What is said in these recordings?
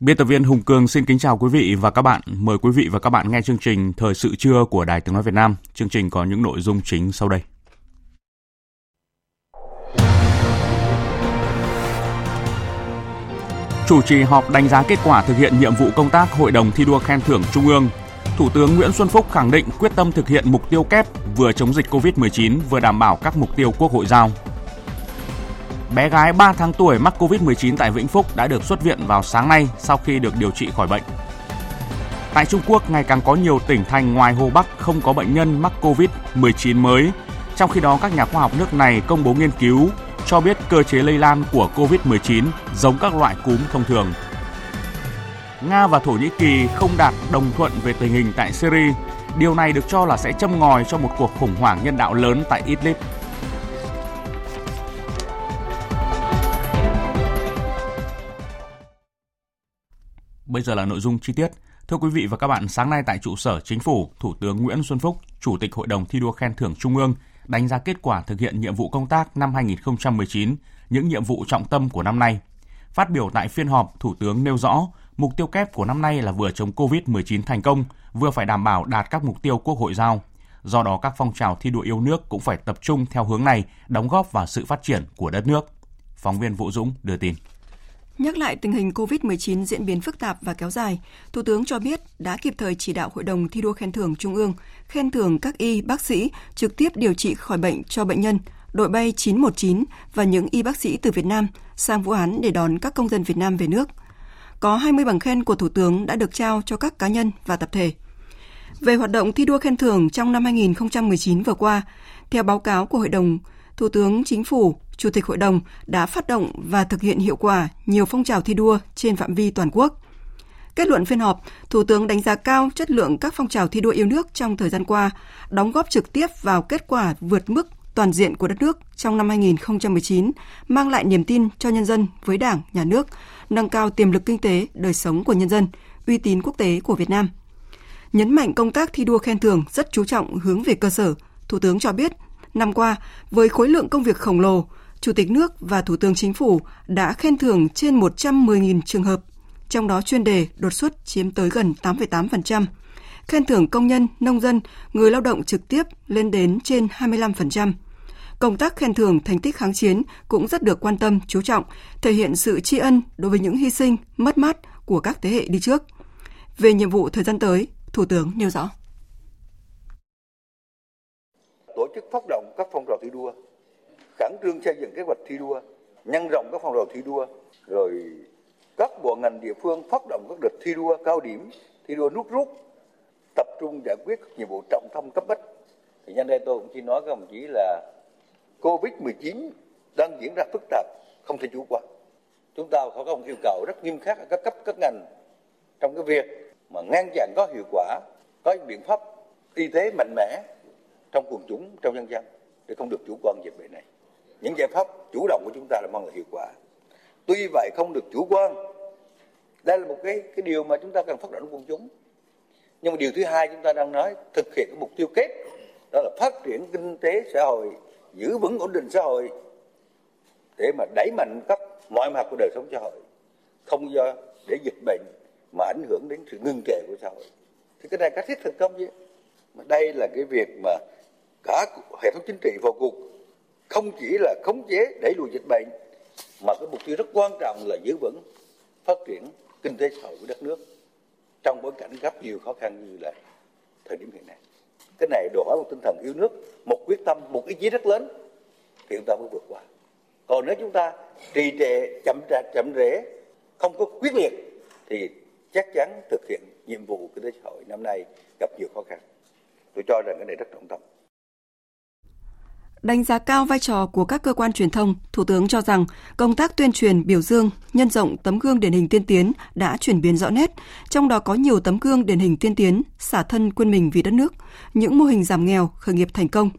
Biên tập viên Hùng Cường xin kính chào quý vị và các bạn. Mời quý vị và các bạn nghe chương trình Thời sự trưa của Đài Tiếng Nói Việt Nam. Chương trình có những nội dung chính sau đây. Chủ trì họp đánh giá kết quả thực hiện nhiệm vụ công tác Hội đồng thi đua khen thưởng Trung ương. Thủ tướng Nguyễn Xuân Phúc khẳng định quyết tâm thực hiện mục tiêu kép vừa chống dịch COVID-19 vừa đảm bảo các mục tiêu Quốc hội giao. Bé gái 3 tháng tuổi mắc Covid-19 tại Vĩnh Phúc đã được xuất viện vào sáng nay sau khi được điều trị khỏi bệnh. Tại Trung Quốc, ngày càng có nhiều tỉnh thành ngoài Hồ Bắc không có bệnh nhân mắc Covid-19 mới. Trong khi đó, các nhà khoa học nước này công bố nghiên cứu cho biết cơ chế lây lan của Covid-19 giống các loại cúm thông thường. Nga và Thổ Nhĩ Kỳ không đạt đồng thuận về tình hình tại Syria. Điều này được cho là sẽ châm ngòi cho một cuộc khủng hoảng nhân đạo lớn tại Idlib. Bây giờ là nội dung chi tiết. Thưa quý vị và các bạn, sáng nay tại trụ sở Chính phủ, Thủ tướng Nguyễn Xuân Phúc, Chủ tịch Hội đồng thi đua khen thưởng Trung ương đánh giá kết quả thực hiện nhiệm vụ công tác năm 2019, những nhiệm vụ trọng tâm của năm nay. Phát biểu tại phiên họp, Thủ tướng nêu rõ, mục tiêu kép của năm nay là vừa chống Covid-19 thành công, vừa phải đảm bảo đạt các mục tiêu Quốc hội giao. Do đó các phong trào thi đua yêu nước cũng phải tập trung theo hướng này, đóng góp vào sự phát triển của đất nước. Phóng viên Vũ Dũng đưa tin. Nhắc lại tình hình COVID-19 diễn biến phức tạp và kéo dài, Thủ tướng cho biết đã kịp thời chỉ đạo Hội đồng thi đua khen thưởng Trung ương khen thưởng các y bác sĩ trực tiếp điều trị khỏi bệnh cho bệnh nhân, đội bay 919 và những y bác sĩ từ Việt Nam sang Vũ Hán để đón các công dân Việt Nam về nước. Có 20 bằng khen của Thủ tướng đã được trao cho các cá nhân và tập thể. Về hoạt động thi đua khen thưởng trong năm 2019 vừa qua, theo báo cáo của Hội đồng, Thủ tướng Chính phủ Chủ tịch Hội đồng đã phát động và thực hiện hiệu quả nhiều phong trào thi đua trên phạm vi toàn quốc. Kết luận phiên họp, Thủ tướng đánh giá cao chất lượng các phong trào thi đua yêu nước trong thời gian qua, đóng góp trực tiếp vào kết quả vượt mức toàn diện của đất nước trong năm 2019, mang lại niềm tin cho nhân dân với Đảng, Nhà nước, nâng cao tiềm lực kinh tế, đời sống của nhân dân, uy tín quốc tế của Việt Nam. Nhấn mạnh công tác thi đua khen thưởng rất chú trọng hướng về cơ sở, Thủ tướng cho biết, năm qua, với khối lượng công việc khổng lồ, Chủ tịch nước và Thủ tướng Chính phủ đã khen thưởng trên 110.000 trường hợp, trong đó chuyên đề đột xuất chiếm tới gần 8,8%. Khen thưởng công nhân, nông dân, người lao động trực tiếp lên đến trên 25%. Công tác khen thưởng thành tích kháng chiến cũng rất được quan tâm, chú trọng, thể hiện sự tri ân đối với những hy sinh, mất mát của các thế hệ đi trước. Về nhiệm vụ thời gian tới, Thủ tướng nêu rõ. Tổ chức phát động các phong trào thi đua khẩn trương xây dựng kế hoạch thi đua, nhân rộng các phong trào thi đua, rồi các bộ ngành địa phương phát động các đợt thi đua cao điểm, thi đua nút rút, tập trung giải quyết các nhiệm vụ trọng tâm cấp bách. Thì nhân đây tôi cũng chỉ nói các đồng chí là covid 19 đang diễn ra phức tạp, không thể chủ quan. Chúng ta có một yêu cầu rất nghiêm khắc ở các cấp, các ngành trong cái việc mà ngăn chặn có hiệu quả, có biện pháp y tế mạnh mẽ trong quần chúng, trong nhân dân để không được chủ quan dịch bệnh này những giải pháp chủ động của chúng ta là mang lại hiệu quả. Tuy vậy không được chủ quan. Đây là một cái cái điều mà chúng ta cần phát động quần chúng. Nhưng mà điều thứ hai chúng ta đang nói, thực hiện cái mục tiêu kép, đó là phát triển kinh tế xã hội, giữ vững ổn định xã hội, để mà đẩy mạnh các mọi mặt của đời sống xã hội, không do để dịch bệnh mà ảnh hưởng đến sự ngưng trệ của xã hội. Thì cái này cách thiết thành công chứ? Mà đây là cái việc mà cả hệ thống chính trị vào cuộc không chỉ là khống chế đẩy lùi dịch bệnh, mà cái mục tiêu rất quan trọng là giữ vững, phát triển kinh tế xã hội của đất nước trong bối cảnh gặp nhiều khó khăn như là thời điểm hiện nay. Cái này đòi hỏi một tinh thần yêu nước, một quyết tâm, một ý chí rất lớn. Thì chúng ta mới vượt qua. Còn nếu chúng ta trì trệ, chậm chậm rễ không có quyết liệt, thì chắc chắn thực hiện nhiệm vụ kinh tế xã hội năm nay gặp nhiều khó khăn. Tôi cho rằng cái này rất trọng tâm. Đánh giá cao vai trò của các cơ quan truyền thông, Thủ tướng cho rằng công tác tuyên truyền, biểu dương, nhân rộng tấm gương điển hình tiên tiến đã chuyển biến rõ nét, trong đó có nhiều tấm gương điển hình tiên tiến, xả thân quên mình vì đất nước, những mô hình giảm nghèo, khởi nghiệp thành công.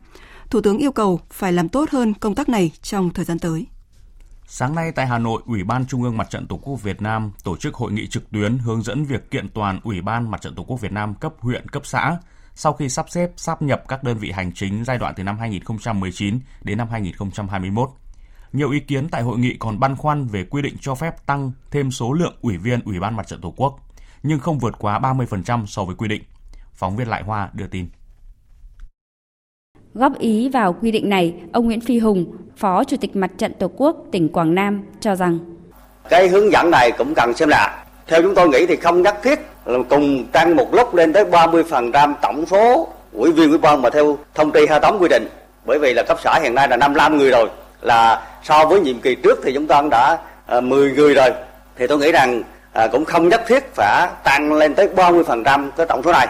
Thủ tướng yêu cầu phải làm tốt hơn công tác này trong thời gian tới. Sáng nay tại Hà Nội, Ủy ban Trung ương Mặt trận Tổ quốc Việt Nam tổ chức hội nghị trực tuyến hướng dẫn việc kiện toàn Ủy ban Mặt trận Tổ quốc Việt Nam cấp huyện, cấp xã sau khi sắp xếp sắp nhập các đơn vị hành chính giai đoạn từ năm 2019 đến năm 2021. Nhiều ý kiến tại hội nghị còn băn khoăn về quy định cho phép tăng thêm số lượng ủy viên Ủy ban Mặt trận Tổ quốc, nhưng không vượt quá 30% so với quy định. Phóng viên Lại Hoa đưa tin. Góp ý vào quy định này, ông Nguyễn Phi Hùng, Phó Chủ tịch Mặt trận Tổ quốc tỉnh Quảng Nam cho rằng cái hướng dẫn này cũng cần xem lại. Theo chúng tôi nghĩ thì không nhất thiết là cùng tăng một lúc lên tới 30% tổng số ủy viên ủy ban mà theo thông tư 28 quy định. Bởi vì là cấp xã hiện nay là 55 người rồi, là so với nhiệm kỳ trước thì chúng ta cũng đã ờ, à, 10 người rồi. Thì tôi nghĩ rằng à, cũng không nhất thiết phải tăng lên tới 30% cái tổng số này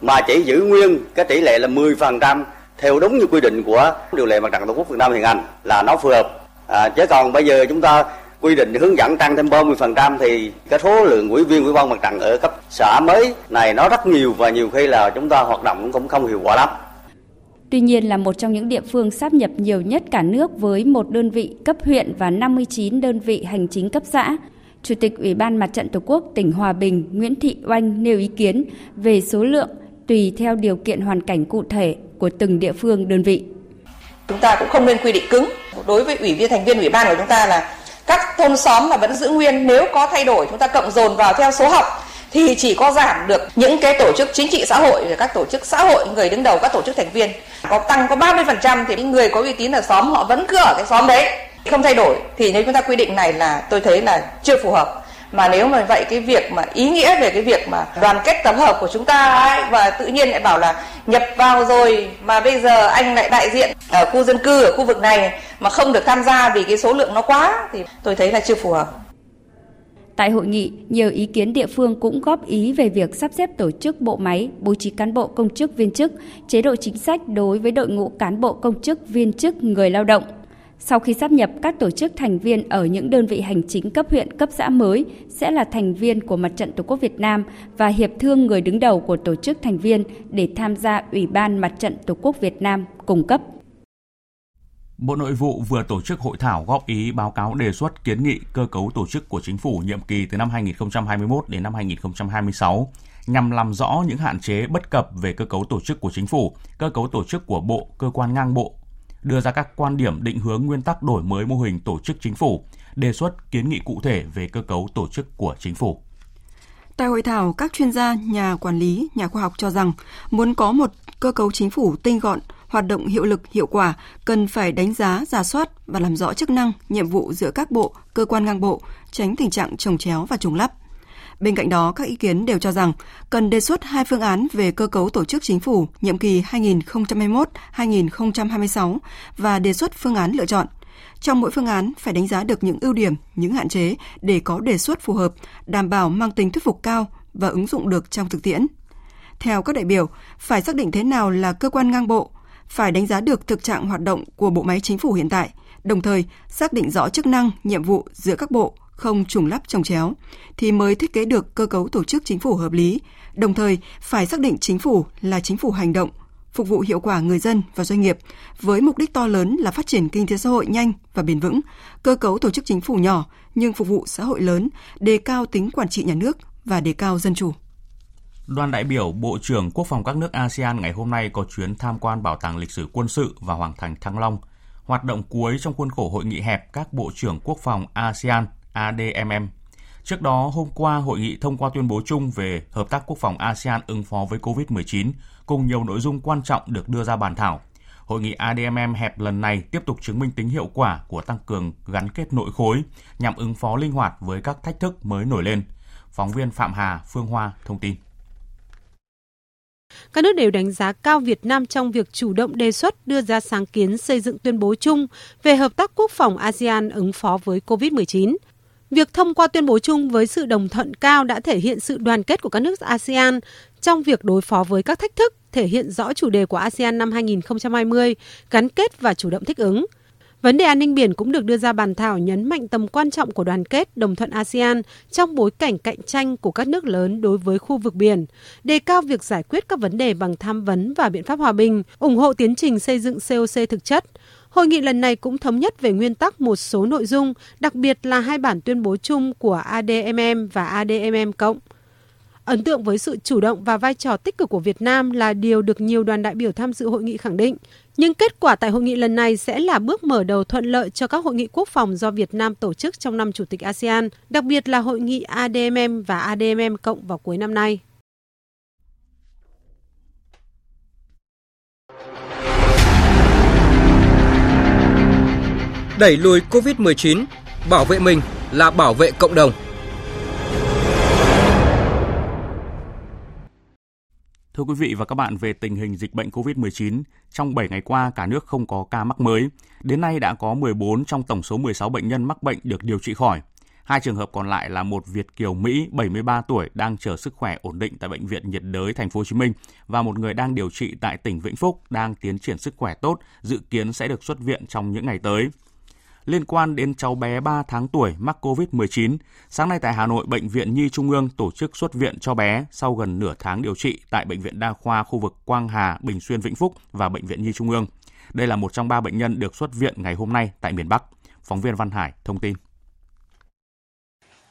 mà chỉ giữ nguyên cái tỷ lệ là 10% theo đúng như quy định của điều lệ mặt trận tổ quốc Việt Nam hiện hành là nó phù hợp. À, chứ còn bây giờ chúng ta quy định hướng dẫn tăng thêm 30% thì cái số lượng ủy viên ủy ban mặt trận ở cấp xã mới này nó rất nhiều và nhiều khi là chúng ta hoạt động cũng không hiệu quả lắm. Tuy nhiên là một trong những địa phương sáp nhập nhiều nhất cả nước với một đơn vị cấp huyện và 59 đơn vị hành chính cấp xã. Chủ tịch Ủy ban Mặt trận Tổ quốc tỉnh Hòa Bình Nguyễn Thị Oanh nêu ý kiến về số lượng tùy theo điều kiện hoàn cảnh cụ thể của từng địa phương đơn vị. Chúng ta cũng không nên quy định cứng. Đối với ủy viên thành viên ủy ban của chúng ta là các thôn xóm là vẫn giữ nguyên, nếu có thay đổi, chúng ta cộng dồn vào theo số học, thì chỉ có giảm được những cái tổ chức chính trị xã hội các tổ chức xã hội, người đứng đầu, các tổ chức thành viên. Có tăng có 30% thì những người có uy tín ở xóm họ vẫn cứ ở cái xóm đấy. Không thay đổi, thì nếu chúng ta quy định này là tôi thấy là chưa phù hợp mà nếu mà vậy cái việc mà ý nghĩa về cái việc mà đoàn kết tập hợp của chúng ta ấy và tự nhiên lại bảo là nhập vào rồi mà bây giờ anh lại đại diện ở khu dân cư ở khu vực này mà không được tham gia vì cái số lượng nó quá thì tôi thấy là chưa phù hợp. Tại hội nghị, nhiều ý kiến địa phương cũng góp ý về việc sắp xếp tổ chức bộ máy, bố trí cán bộ công chức viên chức, chế độ chính sách đối với đội ngũ cán bộ công chức viên chức người lao động – sau khi sắp nhập các tổ chức thành viên ở những đơn vị hành chính cấp huyện, cấp xã mới sẽ là thành viên của Mặt trận Tổ quốc Việt Nam và hiệp thương người đứng đầu của tổ chức thành viên để tham gia Ủy ban Mặt trận Tổ quốc Việt Nam cung cấp. Bộ Nội vụ vừa tổ chức hội thảo góp ý báo cáo đề xuất kiến nghị cơ cấu tổ chức của chính phủ nhiệm kỳ từ năm 2021 đến năm 2026 nhằm làm rõ những hạn chế bất cập về cơ cấu tổ chức của chính phủ, cơ cấu tổ chức của bộ, cơ quan ngang bộ đưa ra các quan điểm định hướng nguyên tắc đổi mới mô hình tổ chức chính phủ, đề xuất kiến nghị cụ thể về cơ cấu tổ chức của chính phủ. Tại hội thảo, các chuyên gia, nhà quản lý, nhà khoa học cho rằng muốn có một cơ cấu chính phủ tinh gọn, hoạt động hiệu lực, hiệu quả, cần phải đánh giá, giả soát và làm rõ chức năng, nhiệm vụ giữa các bộ, cơ quan ngang bộ, tránh tình trạng trồng chéo và trùng lắp. Bên cạnh đó, các ý kiến đều cho rằng cần đề xuất hai phương án về cơ cấu tổ chức chính phủ nhiệm kỳ 2021-2026 và đề xuất phương án lựa chọn. Trong mỗi phương án phải đánh giá được những ưu điểm, những hạn chế để có đề xuất phù hợp, đảm bảo mang tính thuyết phục cao và ứng dụng được trong thực tiễn. Theo các đại biểu, phải xác định thế nào là cơ quan ngang bộ, phải đánh giá được thực trạng hoạt động của bộ máy chính phủ hiện tại, đồng thời xác định rõ chức năng, nhiệm vụ giữa các bộ, không trùng lắp trồng chéo, thì mới thiết kế được cơ cấu tổ chức chính phủ hợp lý, đồng thời phải xác định chính phủ là chính phủ hành động, phục vụ hiệu quả người dân và doanh nghiệp với mục đích to lớn là phát triển kinh tế xã hội nhanh và bền vững, cơ cấu tổ chức chính phủ nhỏ nhưng phục vụ xã hội lớn, đề cao tính quản trị nhà nước và đề cao dân chủ. Đoàn đại biểu Bộ trưởng Quốc phòng các nước ASEAN ngày hôm nay có chuyến tham quan Bảo tàng lịch sử quân sự và Hoàng thành Thăng Long, hoạt động cuối trong khuôn khổ hội nghị hẹp các Bộ trưởng Quốc phòng ASEAN ADMM. Trước đó, hôm qua, hội nghị thông qua tuyên bố chung về hợp tác quốc phòng ASEAN ứng phó với COVID-19 cùng nhiều nội dung quan trọng được đưa ra bàn thảo. Hội nghị ADMM hẹp lần này tiếp tục chứng minh tính hiệu quả của tăng cường gắn kết nội khối nhằm ứng phó linh hoạt với các thách thức mới nổi lên. Phóng viên Phạm Hà, Phương Hoa thông tin. Các nước đều đánh giá cao Việt Nam trong việc chủ động đề xuất đưa ra sáng kiến xây dựng tuyên bố chung về hợp tác quốc phòng ASEAN ứng phó với COVID-19. Việc thông qua tuyên bố chung với sự đồng thuận cao đã thể hiện sự đoàn kết của các nước ASEAN trong việc đối phó với các thách thức, thể hiện rõ chủ đề của ASEAN năm 2020, gắn kết và chủ động thích ứng. Vấn đề an ninh biển cũng được đưa ra bàn thảo nhấn mạnh tầm quan trọng của đoàn kết đồng thuận ASEAN trong bối cảnh cạnh tranh của các nước lớn đối với khu vực biển, đề cao việc giải quyết các vấn đề bằng tham vấn và biện pháp hòa bình, ủng hộ tiến trình xây dựng COC thực chất. Hội nghị lần này cũng thống nhất về nguyên tắc một số nội dung, đặc biệt là hai bản tuyên bố chung của ADMM và ADMM cộng. Ấn tượng với sự chủ động và vai trò tích cực của Việt Nam là điều được nhiều đoàn đại biểu tham dự hội nghị khẳng định. Nhưng kết quả tại hội nghị lần này sẽ là bước mở đầu thuận lợi cho các hội nghị quốc phòng do Việt Nam tổ chức trong năm Chủ tịch ASEAN, đặc biệt là hội nghị ADMM và ADMM cộng vào cuối năm nay. Đẩy lùi COVID-19, bảo vệ mình là bảo vệ cộng đồng. Thưa quý vị và các bạn về tình hình dịch bệnh COVID-19, trong 7 ngày qua cả nước không có ca mắc mới. Đến nay đã có 14 trong tổng số 16 bệnh nhân mắc bệnh được điều trị khỏi. Hai trường hợp còn lại là một Việt kiều Mỹ 73 tuổi đang chờ sức khỏe ổn định tại bệnh viện nhiệt đới thành phố Hồ Chí Minh và một người đang điều trị tại tỉnh Vĩnh Phúc đang tiến triển sức khỏe tốt, dự kiến sẽ được xuất viện trong những ngày tới liên quan đến cháu bé 3 tháng tuổi mắc COVID-19. Sáng nay tại Hà Nội, Bệnh viện Nhi Trung ương tổ chức xuất viện cho bé sau gần nửa tháng điều trị tại Bệnh viện Đa khoa khu vực Quang Hà, Bình Xuyên, Vĩnh Phúc và Bệnh viện Nhi Trung ương. Đây là một trong ba bệnh nhân được xuất viện ngày hôm nay tại miền Bắc. Phóng viên Văn Hải thông tin.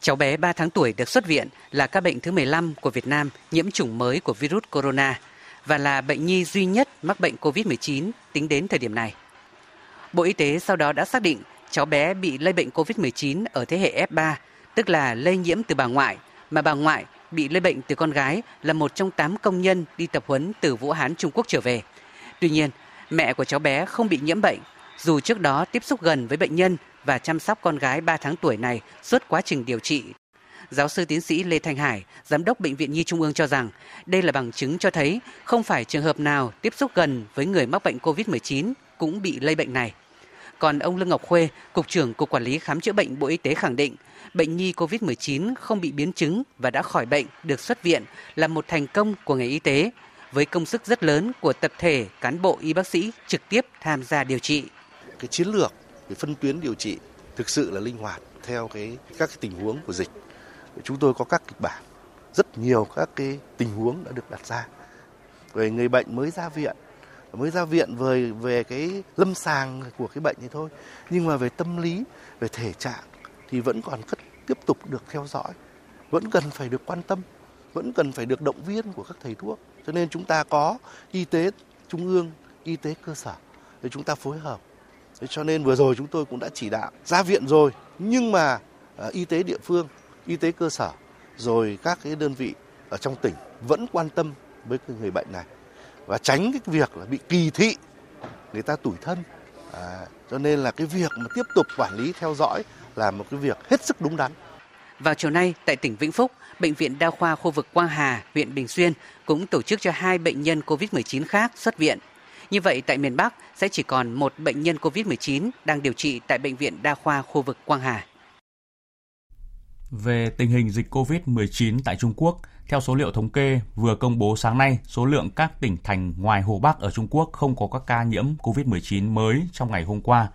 Cháu bé 3 tháng tuổi được xuất viện là ca bệnh thứ 15 của Việt Nam nhiễm chủng mới của virus corona và là bệnh nhi duy nhất mắc bệnh COVID-19 tính đến thời điểm này. Bộ Y tế sau đó đã xác định cháu bé bị lây bệnh COVID-19 ở thế hệ F3, tức là lây nhiễm từ bà ngoại, mà bà ngoại bị lây bệnh từ con gái là một trong 8 công nhân đi tập huấn từ Vũ Hán Trung Quốc trở về. Tuy nhiên, mẹ của cháu bé không bị nhiễm bệnh, dù trước đó tiếp xúc gần với bệnh nhân và chăm sóc con gái 3 tháng tuổi này suốt quá trình điều trị. Giáo sư tiến sĩ Lê Thanh Hải, giám đốc Bệnh viện Nhi Trung ương cho rằng đây là bằng chứng cho thấy không phải trường hợp nào tiếp xúc gần với người mắc bệnh COVID-19 cũng bị lây bệnh này. Còn ông Lương Ngọc Khuê, Cục trưởng Cục Quản lý Khám chữa bệnh Bộ Y tế khẳng định, bệnh nhi COVID-19 không bị biến chứng và đã khỏi bệnh được xuất viện là một thành công của ngành y tế với công sức rất lớn của tập thể cán bộ y bác sĩ trực tiếp tham gia điều trị. Cái chiến lược về phân tuyến điều trị thực sự là linh hoạt theo cái các cái tình huống của dịch. Chúng tôi có các kịch bản, rất nhiều các cái tình huống đã được đặt ra. Về người bệnh mới ra viện mới ra viện về về cái lâm sàng của cái bệnh thì thôi. Nhưng mà về tâm lý về thể trạng thì vẫn còn cất, tiếp tục được theo dõi. Vẫn cần phải được quan tâm vẫn cần phải được động viên của các thầy thuốc. Cho nên chúng ta có y tế trung ương y tế cơ sở để chúng ta phối hợp. Thế cho nên vừa rồi chúng tôi cũng đã chỉ đạo ra viện rồi nhưng mà uh, y tế địa phương y tế cơ sở rồi các cái đơn vị ở trong tỉnh vẫn quan tâm với người bệnh này và tránh cái việc là bị kỳ thị người ta tủi thân à, cho nên là cái việc mà tiếp tục quản lý theo dõi là một cái việc hết sức đúng đắn. Vào chiều nay tại tỉnh Vĩnh Phúc, Bệnh viện Đa khoa khu vực Quang Hà, huyện Bình Xuyên cũng tổ chức cho hai bệnh nhân COVID-19 khác xuất viện. Như vậy tại miền Bắc sẽ chỉ còn một bệnh nhân COVID-19 đang điều trị tại Bệnh viện Đa khoa khu vực Quang Hà. Về tình hình dịch COVID-19 tại Trung Quốc, theo số liệu thống kê vừa công bố sáng nay, số lượng các tỉnh thành ngoài Hồ Bắc ở Trung Quốc không có các ca nhiễm COVID-19 mới trong ngày hôm qua.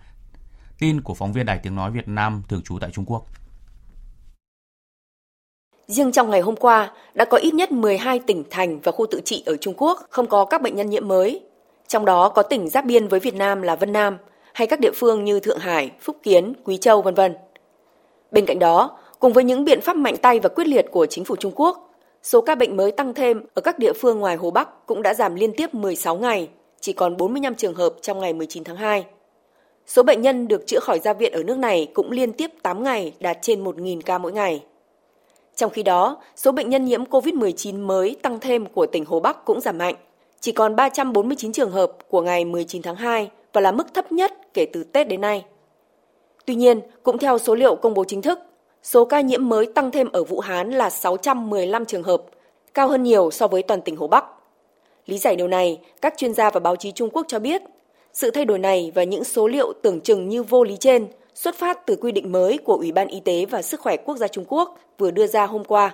Tin của phóng viên Đài Tiếng Nói Việt Nam thường trú tại Trung Quốc. Riêng trong ngày hôm qua, đã có ít nhất 12 tỉnh thành và khu tự trị ở Trung Quốc không có các bệnh nhân nhiễm mới. Trong đó có tỉnh giáp biên với Việt Nam là Vân Nam, hay các địa phương như Thượng Hải, Phúc Kiến, Quý Châu, vân vân. Bên cạnh đó, cùng với những biện pháp mạnh tay và quyết liệt của chính phủ Trung Quốc, Số ca bệnh mới tăng thêm ở các địa phương ngoài Hồ Bắc cũng đã giảm liên tiếp 16 ngày, chỉ còn 45 trường hợp trong ngày 19 tháng 2. Số bệnh nhân được chữa khỏi ra viện ở nước này cũng liên tiếp 8 ngày đạt trên 1.000 ca mỗi ngày. Trong khi đó, số bệnh nhân nhiễm COVID-19 mới tăng thêm của tỉnh Hồ Bắc cũng giảm mạnh, chỉ còn 349 trường hợp của ngày 19 tháng 2 và là mức thấp nhất kể từ Tết đến nay. Tuy nhiên, cũng theo số liệu công bố chính thức, Số ca nhiễm mới tăng thêm ở Vũ Hán là 615 trường hợp, cao hơn nhiều so với toàn tỉnh Hồ Bắc. Lý giải điều này, các chuyên gia và báo chí Trung Quốc cho biết, sự thay đổi này và những số liệu tưởng chừng như vô lý trên xuất phát từ quy định mới của Ủy ban Y tế và Sức khỏe Quốc gia Trung Quốc vừa đưa ra hôm qua.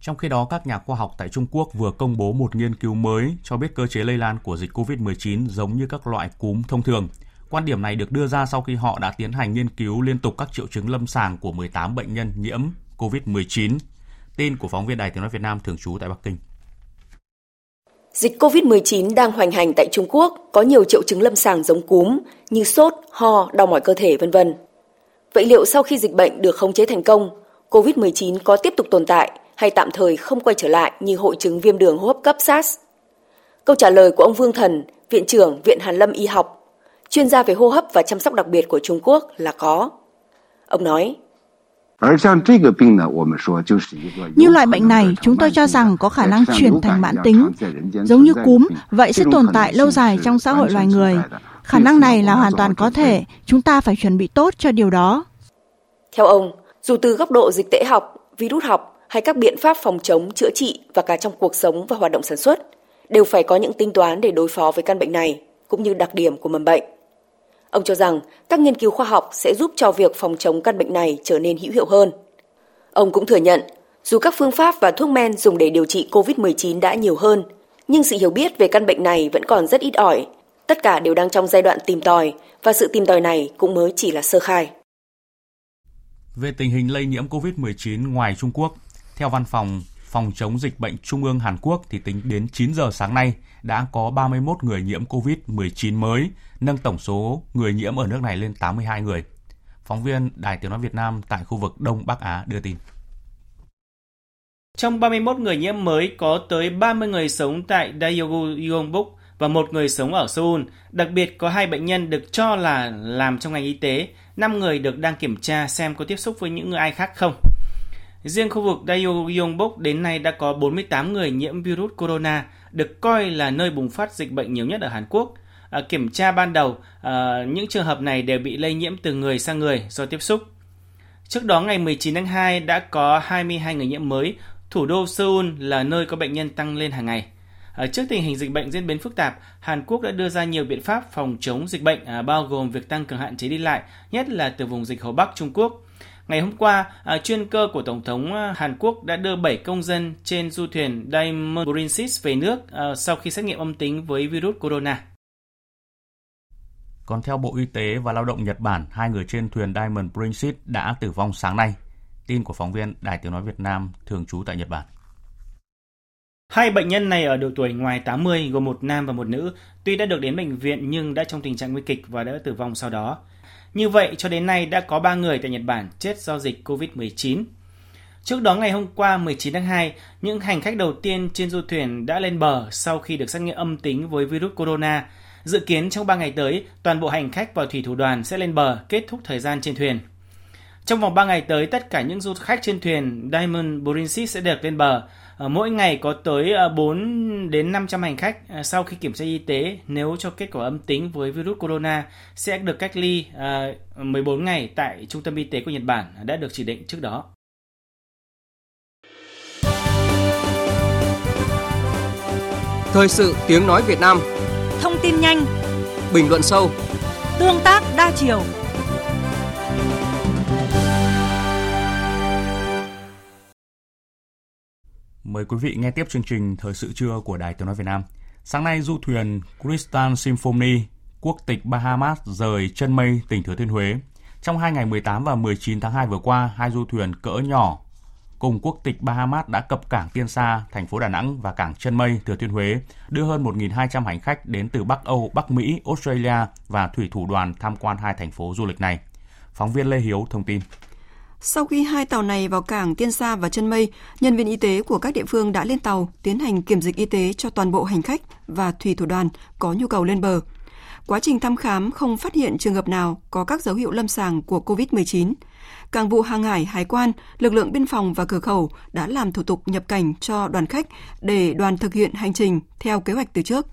Trong khi đó, các nhà khoa học tại Trung Quốc vừa công bố một nghiên cứu mới cho biết cơ chế lây lan của dịch COVID-19 giống như các loại cúm thông thường. Quan điểm này được đưa ra sau khi họ đã tiến hành nghiên cứu liên tục các triệu chứng lâm sàng của 18 bệnh nhân nhiễm COVID-19. Tin của phóng viên Đài Tiếng Nói Việt Nam thường trú tại Bắc Kinh. Dịch COVID-19 đang hoành hành tại Trung Quốc có nhiều triệu chứng lâm sàng giống cúm như sốt, ho, đau mỏi cơ thể vân vân. Vậy liệu sau khi dịch bệnh được khống chế thành công, COVID-19 có tiếp tục tồn tại hay tạm thời không quay trở lại như hội chứng viêm đường hô hấp cấp SARS? Câu trả lời của ông Vương Thần, Viện trưởng Viện Hàn Lâm Y học, chuyên gia về hô hấp và chăm sóc đặc biệt của Trung Quốc là có. Ông nói, như loại bệnh này, chúng tôi cho rằng có khả năng chuyển thành mãn tính. Giống như cúm, vậy sẽ tồn tại lâu dài trong xã hội loài người. Khả năng này là hoàn toàn có thể, chúng ta phải chuẩn bị tốt cho điều đó. Theo ông, dù từ góc độ dịch tễ học, virus học hay các biện pháp phòng chống, chữa trị và cả trong cuộc sống và hoạt động sản xuất, đều phải có những tính toán để đối phó với căn bệnh này, cũng như đặc điểm của mầm bệnh. Ông cho rằng các nghiên cứu khoa học sẽ giúp cho việc phòng chống căn bệnh này trở nên hữu hiệu hơn. Ông cũng thừa nhận, dù các phương pháp và thuốc men dùng để điều trị COVID-19 đã nhiều hơn, nhưng sự hiểu biết về căn bệnh này vẫn còn rất ít ỏi. Tất cả đều đang trong giai đoạn tìm tòi và sự tìm tòi này cũng mới chỉ là sơ khai. Về tình hình lây nhiễm COVID-19 ngoài Trung Quốc, theo văn phòng phòng chống dịch bệnh Trung ương Hàn Quốc thì tính đến 9 giờ sáng nay đã có 31 người nhiễm COVID-19 mới, nâng tổng số người nhiễm ở nước này lên 82 người. Phóng viên Đài Tiếng Nói Việt Nam tại khu vực Đông Bắc Á đưa tin. Trong 31 người nhiễm mới có tới 30 người sống tại Daegu Yongbuk và một người sống ở Seoul. Đặc biệt có hai bệnh nhân được cho là làm trong ngành y tế, 5 người được đang kiểm tra xem có tiếp xúc với những người ai khác không. Riêng khu vực Daegu Yongbuk đến nay đã có 48 người nhiễm virus corona, được coi là nơi bùng phát dịch bệnh nhiều nhất ở Hàn Quốc. À, kiểm tra ban đầu, à, những trường hợp này đều bị lây nhiễm từ người sang người do tiếp xúc. Trước đó ngày 19 tháng 2 đã có 22 người nhiễm mới, thủ đô Seoul là nơi có bệnh nhân tăng lên hàng ngày. À, trước tình hình dịch bệnh diễn biến phức tạp, Hàn Quốc đã đưa ra nhiều biện pháp phòng chống dịch bệnh à, bao gồm việc tăng cường hạn chế đi lại, nhất là từ vùng dịch Hồ Bắc Trung Quốc. Ngày hôm qua, à, chuyên cơ của Tổng thống à, Hàn Quốc đã đưa 7 công dân trên du thuyền Diamond Princess về nước à, sau khi xét nghiệm âm tính với virus corona. Còn theo Bộ Y tế và Lao động Nhật Bản, hai người trên thuyền Diamond Princess đã tử vong sáng nay. Tin của phóng viên Đài Tiếng Nói Việt Nam thường trú tại Nhật Bản. Hai bệnh nhân này ở độ tuổi ngoài 80 gồm một nam và một nữ, tuy đã được đến bệnh viện nhưng đã trong tình trạng nguy kịch và đã tử vong sau đó. Như vậy, cho đến nay đã có 3 người tại Nhật Bản chết do dịch COVID-19. Trước đó ngày hôm qua 19 tháng 2, những hành khách đầu tiên trên du thuyền đã lên bờ sau khi được xét nghiệm âm tính với virus corona. Dự kiến trong 3 ngày tới, toàn bộ hành khách và thủy thủ đoàn sẽ lên bờ kết thúc thời gian trên thuyền. Trong vòng 3 ngày tới, tất cả những du khách trên thuyền Diamond Princess sẽ được lên bờ. Ờ, mỗi ngày có tới 4 ờ, đến 500 hành khách ờ, sau khi kiểm tra y tế nếu cho kết quả âm tính với virus corona sẽ được cách ly 14 ngày tại trung tâm y tế của Nhật Bản đã được chỉ định trước đó. Thời sự tiếng nói Việt Nam. Thông tin nhanh. Bình luận sâu. Tương tác đa chiều Mời quý vị nghe tiếp chương trình Thời sự trưa của Đài Tiếng Nói Việt Nam. Sáng nay, du thuyền Crystal Symphony, quốc tịch Bahamas rời chân mây tỉnh Thừa Thiên Huế. Trong hai ngày 18 và 19 tháng 2 vừa qua, hai du thuyền cỡ nhỏ cùng quốc tịch Bahamas đã cập cảng Tiên Sa, thành phố Đà Nẵng và cảng Chân Mây, Thừa Thiên Huế, đưa hơn 1.200 hành khách đến từ Bắc Âu, Bắc Mỹ, Australia và thủy thủ đoàn tham quan hai thành phố du lịch này. Phóng viên Lê Hiếu thông tin. Sau khi hai tàu này vào cảng Tiên Sa và Chân Mây, nhân viên y tế của các địa phương đã lên tàu tiến hành kiểm dịch y tế cho toàn bộ hành khách và thủy thủ đoàn có nhu cầu lên bờ. Quá trình thăm khám không phát hiện trường hợp nào có các dấu hiệu lâm sàng của COVID-19. Cảng vụ hàng hải, hải quan, lực lượng biên phòng và cửa khẩu đã làm thủ tục nhập cảnh cho đoàn khách để đoàn thực hiện hành trình theo kế hoạch từ trước.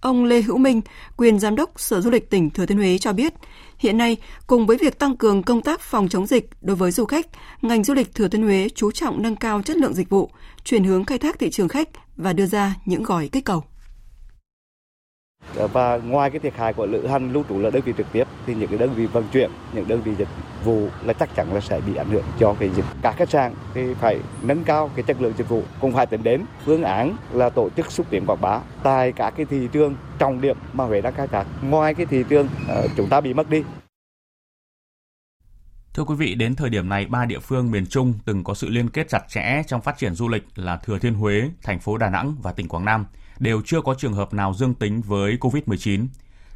Ông Lê Hữu Minh, quyền giám đốc Sở Du lịch tỉnh Thừa Thiên Huế cho biết, Hiện nay, cùng với việc tăng cường công tác phòng chống dịch đối với du khách, ngành du lịch Thừa Thiên Huế chú trọng nâng cao chất lượng dịch vụ, chuyển hướng khai thác thị trường khách và đưa ra những gói kích cầu. Ờ, và ngoài cái thiệt hại của lữ hành lưu trú là đơn vị trực tiếp thì những cái đơn vị vận chuyển, những đơn vị dịch vụ là chắc chắn là sẽ bị ảnh hưởng cho cái dịch. Các khách sạn thì phải nâng cao cái chất lượng dịch vụ, cũng phải tính đến phương án là tổ chức xúc tiến quảng bá tại các cái thị trường trọng điểm mà Huế đang khai thác. Ngoài cái thị trường ờ, chúng ta bị mất đi Thưa quý vị, đến thời điểm này, ba địa phương miền Trung từng có sự liên kết chặt chẽ trong phát triển du lịch là Thừa Thiên Huế, thành phố Đà Nẵng và tỉnh Quảng Nam đều chưa có trường hợp nào dương tính với COVID-19.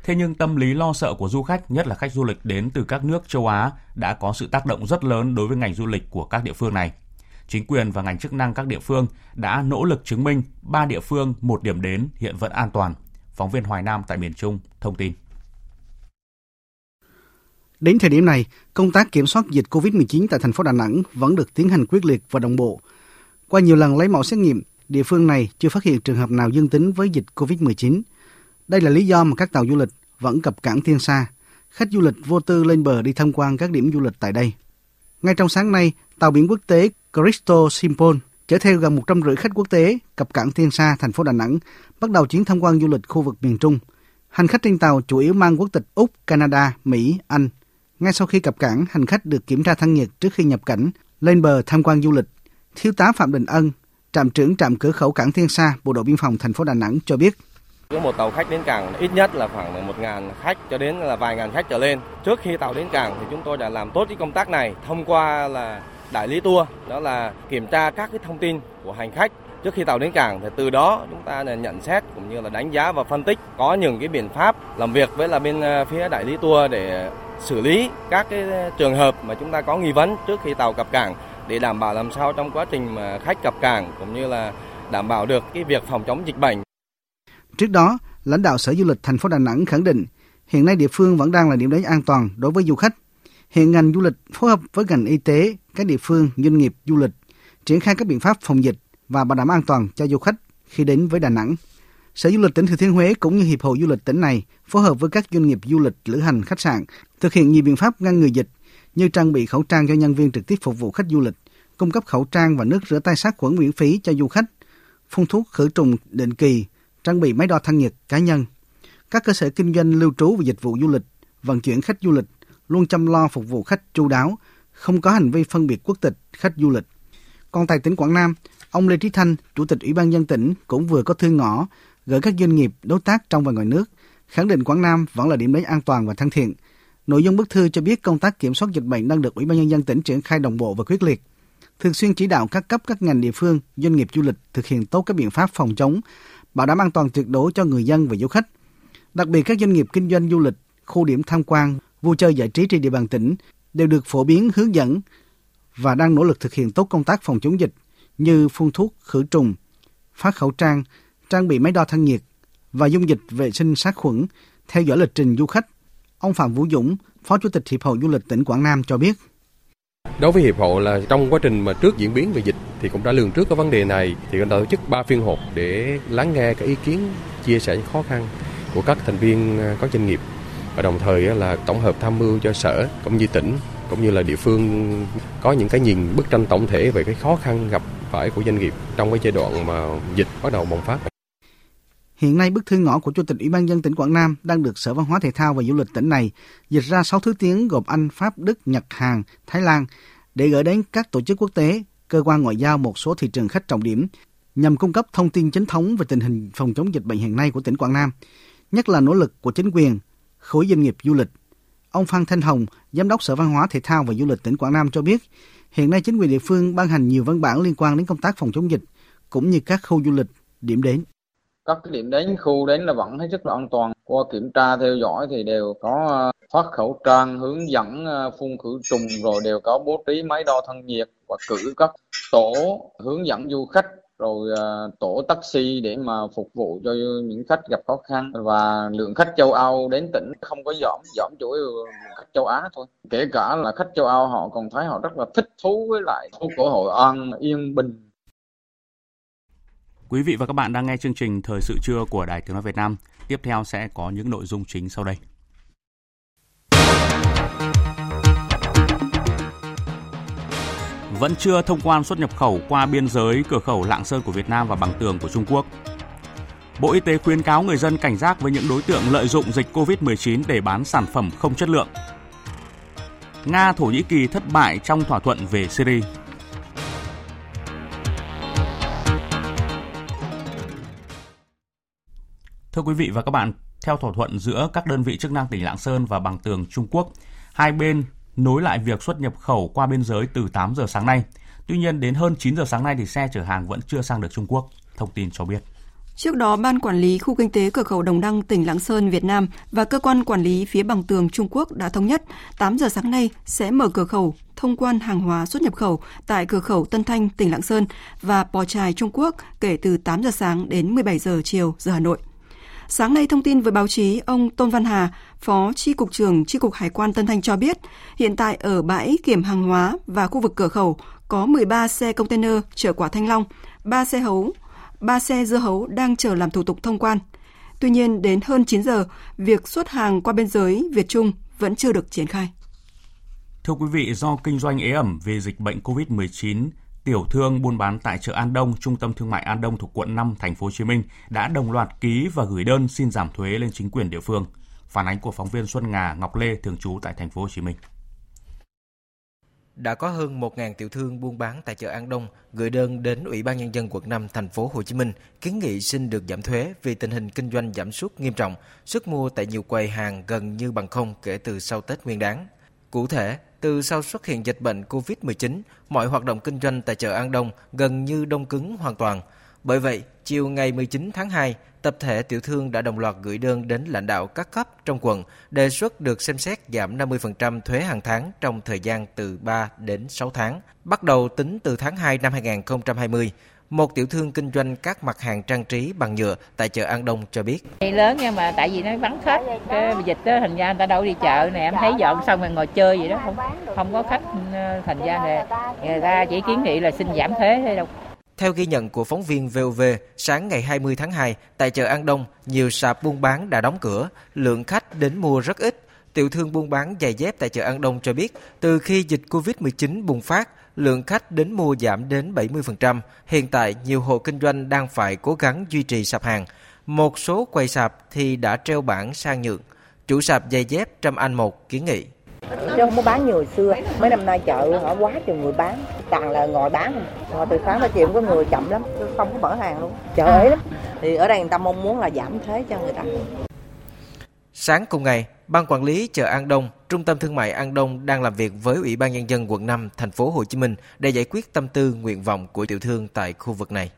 Thế nhưng tâm lý lo sợ của du khách, nhất là khách du lịch đến từ các nước châu Á, đã có sự tác động rất lớn đối với ngành du lịch của các địa phương này. Chính quyền và ngành chức năng các địa phương đã nỗ lực chứng minh ba địa phương một điểm đến hiện vẫn an toàn. Phóng viên Hoài Nam tại miền Trung thông tin. Đến thời điểm này, công tác kiểm soát dịch COVID-19 tại thành phố Đà Nẵng vẫn được tiến hành quyết liệt và đồng bộ. Qua nhiều lần lấy mẫu xét nghiệm, địa phương này chưa phát hiện trường hợp nào dương tính với dịch COVID-19. Đây là lý do mà các tàu du lịch vẫn cập cảng Thiên Sa. Khách du lịch vô tư lên bờ đi tham quan các điểm du lịch tại đây. Ngay trong sáng nay, tàu biển quốc tế Cristo Simpon chở theo gần 150 khách quốc tế cập cảng Thiên Sa, thành phố Đà Nẵng, bắt đầu chuyến tham quan du lịch khu vực miền Trung. Hành khách trên tàu chủ yếu mang quốc tịch Úc, Canada, Mỹ, Anh. Ngay sau khi cập cảng, hành khách được kiểm tra thân nhiệt trước khi nhập cảnh, lên bờ tham quan du lịch. Thiếu tá Phạm Đình Ân, trạm trưởng trạm cửa khẩu cảng Thiên Sa, Bộ đội biên phòng thành phố Đà Nẵng cho biết. Cứ một tàu khách đến cảng ít nhất là khoảng một ngàn khách cho đến là vài ngàn khách trở lên. Trước khi tàu đến cảng thì chúng tôi đã làm tốt cái công tác này thông qua là đại lý tour, đó là kiểm tra các cái thông tin của hành khách trước khi tàu đến cảng thì từ đó chúng ta là nhận xét cũng như là đánh giá và phân tích có những cái biện pháp làm việc với là bên à, phía đại lý tour để xử lý các cái à, trường hợp mà chúng ta có nghi vấn trước khi tàu cập cảng để đảm bảo làm sao trong quá trình mà khách cập cảng cũng như là đảm bảo được cái việc phòng chống dịch bệnh. Trước đó, lãnh đạo Sở Du lịch thành phố Đà Nẵng khẳng định hiện nay địa phương vẫn đang là điểm đến an toàn đối với du khách. Hiện ngành du lịch phối hợp với ngành y tế, các địa phương, doanh nghiệp du lịch triển khai các biện pháp phòng dịch và bảo đảm an toàn cho du khách khi đến với Đà Nẵng. Sở Du lịch tỉnh Thừa Thiên Huế cũng như Hiệp hội Du lịch tỉnh này phối hợp với các doanh nghiệp du lịch lữ hành khách sạn thực hiện nhiều biện pháp ngăn ngừa dịch như trang bị khẩu trang cho nhân viên trực tiếp phục vụ khách du lịch, cung cấp khẩu trang và nước rửa tay sát khuẩn miễn phí cho du khách, phun thuốc khử trùng định kỳ, trang bị máy đo thân nhiệt cá nhân. Các cơ sở kinh doanh lưu trú và dịch vụ du lịch, vận chuyển khách du lịch luôn chăm lo phục vụ khách chu đáo, không có hành vi phân biệt quốc tịch khách du lịch. Còn tại tỉnh Quảng Nam, ông Lê Trí Thanh, Chủ tịch Ủy ban nhân tỉnh cũng vừa có thư ngõ gửi các doanh nghiệp đối tác trong và ngoài nước, khẳng định Quảng Nam vẫn là điểm đến an toàn và thân thiện. Nội dung bức thư cho biết công tác kiểm soát dịch bệnh đang được Ủy ban nhân dân tỉnh triển khai đồng bộ và quyết liệt, thường xuyên chỉ đạo các cấp các ngành địa phương, doanh nghiệp du lịch thực hiện tốt các biện pháp phòng chống, bảo đảm an toàn tuyệt đối cho người dân và du khách. Đặc biệt các doanh nghiệp kinh doanh du lịch, khu điểm tham quan, vui chơi giải trí trên địa bàn tỉnh đều được phổ biến hướng dẫn và đang nỗ lực thực hiện tốt công tác phòng chống dịch như phun thuốc khử trùng, phát khẩu trang, trang bị máy đo thân nhiệt và dung dịch vệ sinh sát khuẩn theo dõi lịch trình du khách. Ông Phạm Vũ Dũng, Phó Chủ tịch Hiệp hội Du lịch tỉnh Quảng Nam cho biết. Đối với hiệp hội là trong quá trình mà trước diễn biến về dịch thì cũng đã lường trước cái vấn đề này thì cũng đã tổ chức ba phiên họp để lắng nghe các ý kiến chia sẻ những khó khăn của các thành viên à, có doanh nghiệp và đồng thời là tổng hợp tham mưu cho sở cũng như tỉnh cũng như là địa phương có những cái nhìn bức tranh tổng thể về cái khó khăn gặp phải của doanh nghiệp trong cái giai đoạn mà dịch bắt đầu bùng phát. Hiện nay bức thư ngõ của Chủ tịch Ủy ban dân tỉnh Quảng Nam đang được Sở Văn hóa Thể thao và Du lịch tỉnh này dịch ra 6 thứ tiếng gồm Anh, Pháp, Đức, Nhật, Hàn, Thái Lan để gửi đến các tổ chức quốc tế, cơ quan ngoại giao một số thị trường khách trọng điểm nhằm cung cấp thông tin chính thống về tình hình phòng chống dịch bệnh hiện nay của tỉnh Quảng Nam, nhất là nỗ lực của chính quyền, khối doanh nghiệp du lịch. Ông Phan Thanh Hồng, Giám đốc Sở Văn hóa Thể thao và Du lịch tỉnh Quảng Nam cho biết, hiện nay chính quyền địa phương ban hành nhiều văn bản liên quan đến công tác phòng chống dịch, cũng như các khu du lịch, điểm đến các cái điểm đến khu đến là vẫn hết sức là an toàn. Qua kiểm tra theo dõi thì đều có ờ, phát khẩu trang, hướng dẫn ờ, phun khử trùng, rồi đều có bố trí máy đo thân nhiệt và cử các tổ hướng dẫn du khách, rồi ờ, tổ taxi để mà phục vụ cho những khách gặp khó khăn. Và lượng khách châu Âu đến tỉnh không có giảm giảm chủ yếu khách châu Á thôi. Kể cả là khách châu Âu họ còn thấy họ rất là thích thú với lại khu cổ Hội An, yên bình Quý vị và các bạn đang nghe chương trình Thời sự trưa của Đài Tiếng Nói Việt Nam. Tiếp theo sẽ có những nội dung chính sau đây. Vẫn chưa thông quan xuất nhập khẩu qua biên giới, cửa khẩu Lạng Sơn của Việt Nam và Bằng Tường của Trung Quốc. Bộ Y tế khuyến cáo người dân cảnh giác với những đối tượng lợi dụng dịch COVID-19 để bán sản phẩm không chất lượng. Nga, Thổ Nhĩ Kỳ thất bại trong thỏa thuận về Syria. Thưa quý vị và các bạn, theo thỏa thuận giữa các đơn vị chức năng tỉnh Lạng Sơn và Bằng Tường Trung Quốc, hai bên nối lại việc xuất nhập khẩu qua biên giới từ 8 giờ sáng nay. Tuy nhiên đến hơn 9 giờ sáng nay thì xe chở hàng vẫn chưa sang được Trung Quốc, thông tin cho biết. Trước đó, Ban Quản lý Khu Kinh tế Cửa khẩu Đồng Đăng, tỉnh Lạng Sơn, Việt Nam và Cơ quan Quản lý phía bằng tường Trung Quốc đã thống nhất 8 giờ sáng nay sẽ mở cửa khẩu thông quan hàng hóa xuất nhập khẩu tại cửa khẩu Tân Thanh, tỉnh Lạng Sơn và Pò Trài, Trung Quốc kể từ 8 giờ sáng đến 17 giờ chiều giờ Hà Nội. Sáng nay thông tin với báo chí, ông Tôn Văn Hà, Phó tri cục trưởng tri cục Hải quan Tân Thanh cho biết, hiện tại ở bãi kiểm hàng hóa và khu vực cửa khẩu có 13 xe container chở quả thanh long, 3 xe hấu, 3 xe dưa hấu đang chờ làm thủ tục thông quan. Tuy nhiên, đến hơn 9 giờ, việc xuất hàng qua biên giới Việt Trung vẫn chưa được triển khai. Thưa quý vị, do kinh doanh ế ẩm về dịch bệnh COVID-19, tiểu thương buôn bán tại chợ An Đông, trung tâm thương mại An Đông thuộc quận 5 thành phố Hồ Chí Minh đã đồng loạt ký và gửi đơn xin giảm thuế lên chính quyền địa phương. Phản ánh của phóng viên Xuân Ngà Ngọc Lê thường trú tại thành phố Hồ Chí Minh. Đã có hơn 1.000 tiểu thương buôn bán tại chợ An Đông gửi đơn đến Ủy ban nhân dân quận 5 thành phố Hồ Chí Minh kiến nghị xin được giảm thuế vì tình hình kinh doanh giảm sút nghiêm trọng, sức mua tại nhiều quầy hàng gần như bằng không kể từ sau Tết Nguyên đán. Cụ thể, từ sau xuất hiện dịch bệnh COVID-19, mọi hoạt động kinh doanh tại chợ An Đông gần như đông cứng hoàn toàn. Bởi vậy, chiều ngày 19 tháng 2, tập thể tiểu thương đã đồng loạt gửi đơn đến lãnh đạo các cấp trong quận đề xuất được xem xét giảm 50% thuế hàng tháng trong thời gian từ 3 đến 6 tháng, bắt đầu tính từ tháng 2 năm 2020. Một tiểu thương kinh doanh các mặt hàng trang trí bằng nhựa tại chợ An Đông cho biết. Lớn nhưng mà tại vì nó vắng khách, cái dịch đó thành ra người ta đâu đi chợ này em thấy dọn xong rồi ngồi chơi vậy đó, không không có khách ừ, thành ra này. người ta chỉ kiến nghị là xin giảm thuế thôi đâu. Theo ghi nhận của phóng viên VOV, sáng ngày 20 tháng 2, tại chợ An Đông, nhiều sạp buôn bán đã đóng cửa, lượng khách đến mua rất ít. Tiểu thương buôn bán giày dép tại chợ An Đông cho biết, từ khi dịch Covid-19 bùng phát, lượng khách đến mua giảm đến 70%. Hiện tại, nhiều hộ kinh doanh đang phải cố gắng duy trì sạp hàng. Một số quầy sạp thì đã treo bảng sang nhượng. Chủ sạp giày dép Trâm Anh Một kiến nghị. Chứ không có bán như hồi xưa. Mấy năm nay chợ họ quá trời người bán. Toàn là ngồi bán. Ngồi từ sáng tới chiều có người chậm lắm. Không có mở hàng luôn. Chợ ấy lắm. Thì ở đây người ta mong muốn là giảm thuế cho người ta. Sáng cùng ngày, Ban quản lý chợ An Đông, Trung tâm thương mại An Đông đang làm việc với Ủy ban nhân dân quận 5 thành phố Hồ Chí Minh để giải quyết tâm tư nguyện vọng của tiểu thương tại khu vực này.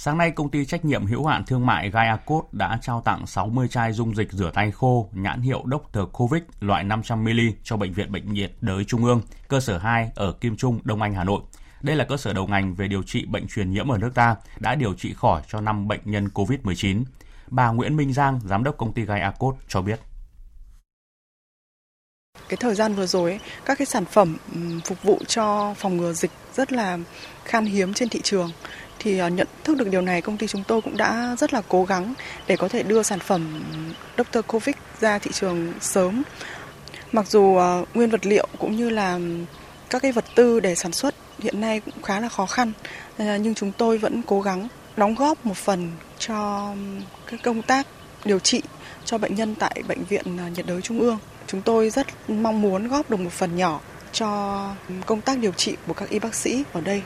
Sáng nay, công ty trách nhiệm hữu hạn thương mại Gaiacốt đã trao tặng 60 chai dung dịch rửa tay khô nhãn hiệu Dr. Covid loại 500ml cho Bệnh viện Bệnh nhiệt đới Trung ương, cơ sở 2 ở Kim Trung, Đông Anh, Hà Nội. Đây là cơ sở đầu ngành về điều trị bệnh truyền nhiễm ở nước ta, đã điều trị khỏi cho 5 bệnh nhân COVID-19. Bà Nguyễn Minh Giang, giám đốc công ty Gaiacốt cho biết cái thời gian vừa rồi ấy, các cái sản phẩm phục vụ cho phòng ngừa dịch rất là khan hiếm trên thị trường thì à, nhận thức được điều này, công ty chúng tôi cũng đã rất là cố gắng để có thể đưa sản phẩm Dr. Covid ra thị trường sớm. Mặc dù à, nguyên vật liệu cũng như là các cái vật tư để sản xuất hiện nay cũng khá là khó khăn à, nhưng chúng tôi vẫn cố gắng đóng góp một phần cho các công tác điều trị cho bệnh nhân tại bệnh viện nhiệt đới trung ương. Chúng tôi rất mong muốn góp được một phần nhỏ cho công tác điều trị của các y bác sĩ ở đây.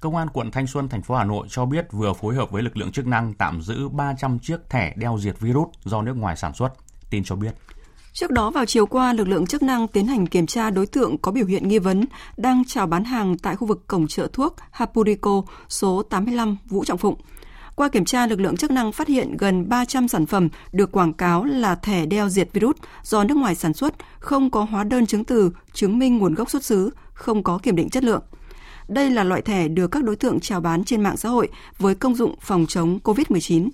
Công an quận Thanh Xuân, thành phố Hà Nội cho biết vừa phối hợp với lực lượng chức năng tạm giữ 300 chiếc thẻ đeo diệt virus do nước ngoài sản xuất. Tin cho biết. Trước đó vào chiều qua, lực lượng chức năng tiến hành kiểm tra đối tượng có biểu hiện nghi vấn đang chào bán hàng tại khu vực cổng chợ thuốc Hapurico số 85 Vũ Trọng Phụng. Qua kiểm tra, lực lượng chức năng phát hiện gần 300 sản phẩm được quảng cáo là thẻ đeo diệt virus do nước ngoài sản xuất, không có hóa đơn chứng từ chứng minh nguồn gốc xuất xứ, không có kiểm định chất lượng. Đây là loại thẻ được các đối tượng chào bán trên mạng xã hội với công dụng phòng chống COVID-19.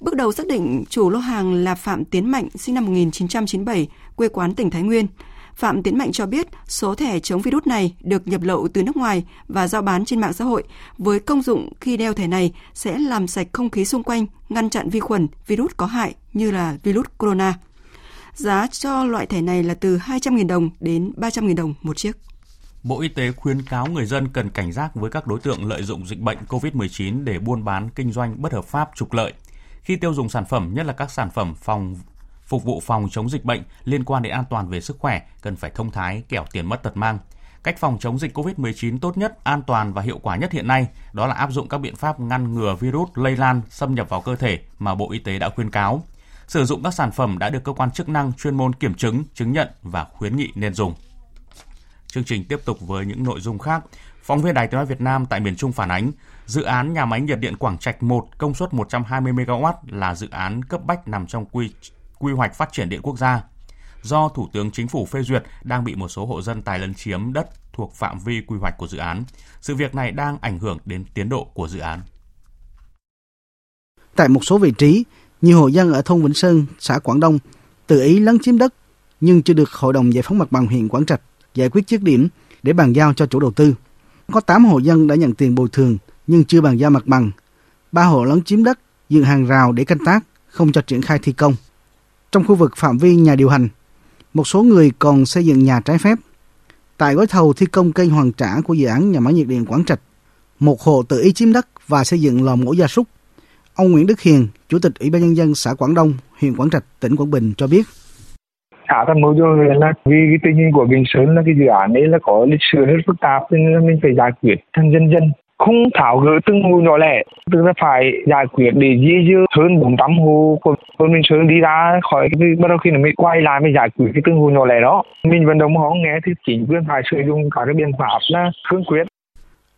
Bước đầu xác định chủ lô hàng là Phạm Tiến Mạnh, sinh năm 1997, quê quán tỉnh Thái Nguyên. Phạm Tiến Mạnh cho biết số thẻ chống virus này được nhập lậu từ nước ngoài và giao bán trên mạng xã hội với công dụng khi đeo thẻ này sẽ làm sạch không khí xung quanh, ngăn chặn vi khuẩn, virus có hại như là virus corona. Giá cho loại thẻ này là từ 200.000 đồng đến 300.000 đồng một chiếc. Bộ Y tế khuyến cáo người dân cần cảnh giác với các đối tượng lợi dụng dịch bệnh COVID-19 để buôn bán kinh doanh bất hợp pháp trục lợi. Khi tiêu dùng sản phẩm, nhất là các sản phẩm phòng phục vụ phòng chống dịch bệnh liên quan đến an toàn về sức khỏe cần phải thông thái kẻo tiền mất tật mang. Cách phòng chống dịch COVID-19 tốt nhất, an toàn và hiệu quả nhất hiện nay đó là áp dụng các biện pháp ngăn ngừa virus lây lan xâm nhập vào cơ thể mà Bộ Y tế đã khuyên cáo. Sử dụng các sản phẩm đã được cơ quan chức năng chuyên môn kiểm chứng, chứng nhận và khuyến nghị nên dùng. Chương trình tiếp tục với những nội dung khác. Phóng viên Đài Tiếng nói Việt Nam tại miền Trung phản ánh, dự án nhà máy nhiệt điện Quảng Trạch 1 công suất 120 MW là dự án cấp bách nằm trong quy quy hoạch phát triển điện quốc gia. Do Thủ tướng Chính phủ phê duyệt đang bị một số hộ dân tài lấn chiếm đất thuộc phạm vi quy hoạch của dự án. Sự việc này đang ảnh hưởng đến tiến độ của dự án. Tại một số vị trí, nhiều hộ dân ở thôn Vĩnh Sơn, xã Quảng Đông tự ý lấn chiếm đất nhưng chưa được Hội đồng Giải phóng mặt bằng huyện Quảng Trạch giải quyết dứt điểm để bàn giao cho chủ đầu tư. Có 8 hộ dân đã nhận tiền bồi thường nhưng chưa bàn giao mặt bằng. Ba hộ lấn chiếm đất, dựng hàng rào để canh tác, không cho triển khai thi công. Trong khu vực phạm vi nhà điều hành, một số người còn xây dựng nhà trái phép. Tại gói thầu thi công kênh hoàn trả của dự án nhà máy nhiệt điện Quảng Trạch, một hộ tự ý chiếm đất và xây dựng lò mổ gia súc. Ông Nguyễn Đức Hiền, Chủ tịch Ủy ban Nhân dân xã Quảng Đông, huyện Quảng Trạch, tỉnh Quảng Bình cho biết xã tham mưu cho huyện là vì cái tình hình của Bình Sơn là cái dự án ấy là có lịch sử rất phức tạp nên là mình phải giải quyết thân dân dân. Không thảo gỡ từng hộ nhỏ lẻ, tức là phải giải quyết để di dư hơn 400 hộ của thôn Bình Sơn đi ra khỏi cái, bắt đầu khi nó mới quay lại mới giải quyết cái từng hộ nhỏ lẻ đó. Mình vận động họ nghe thì chính quyền phải sử dụng cả cái biện pháp là cương quyết.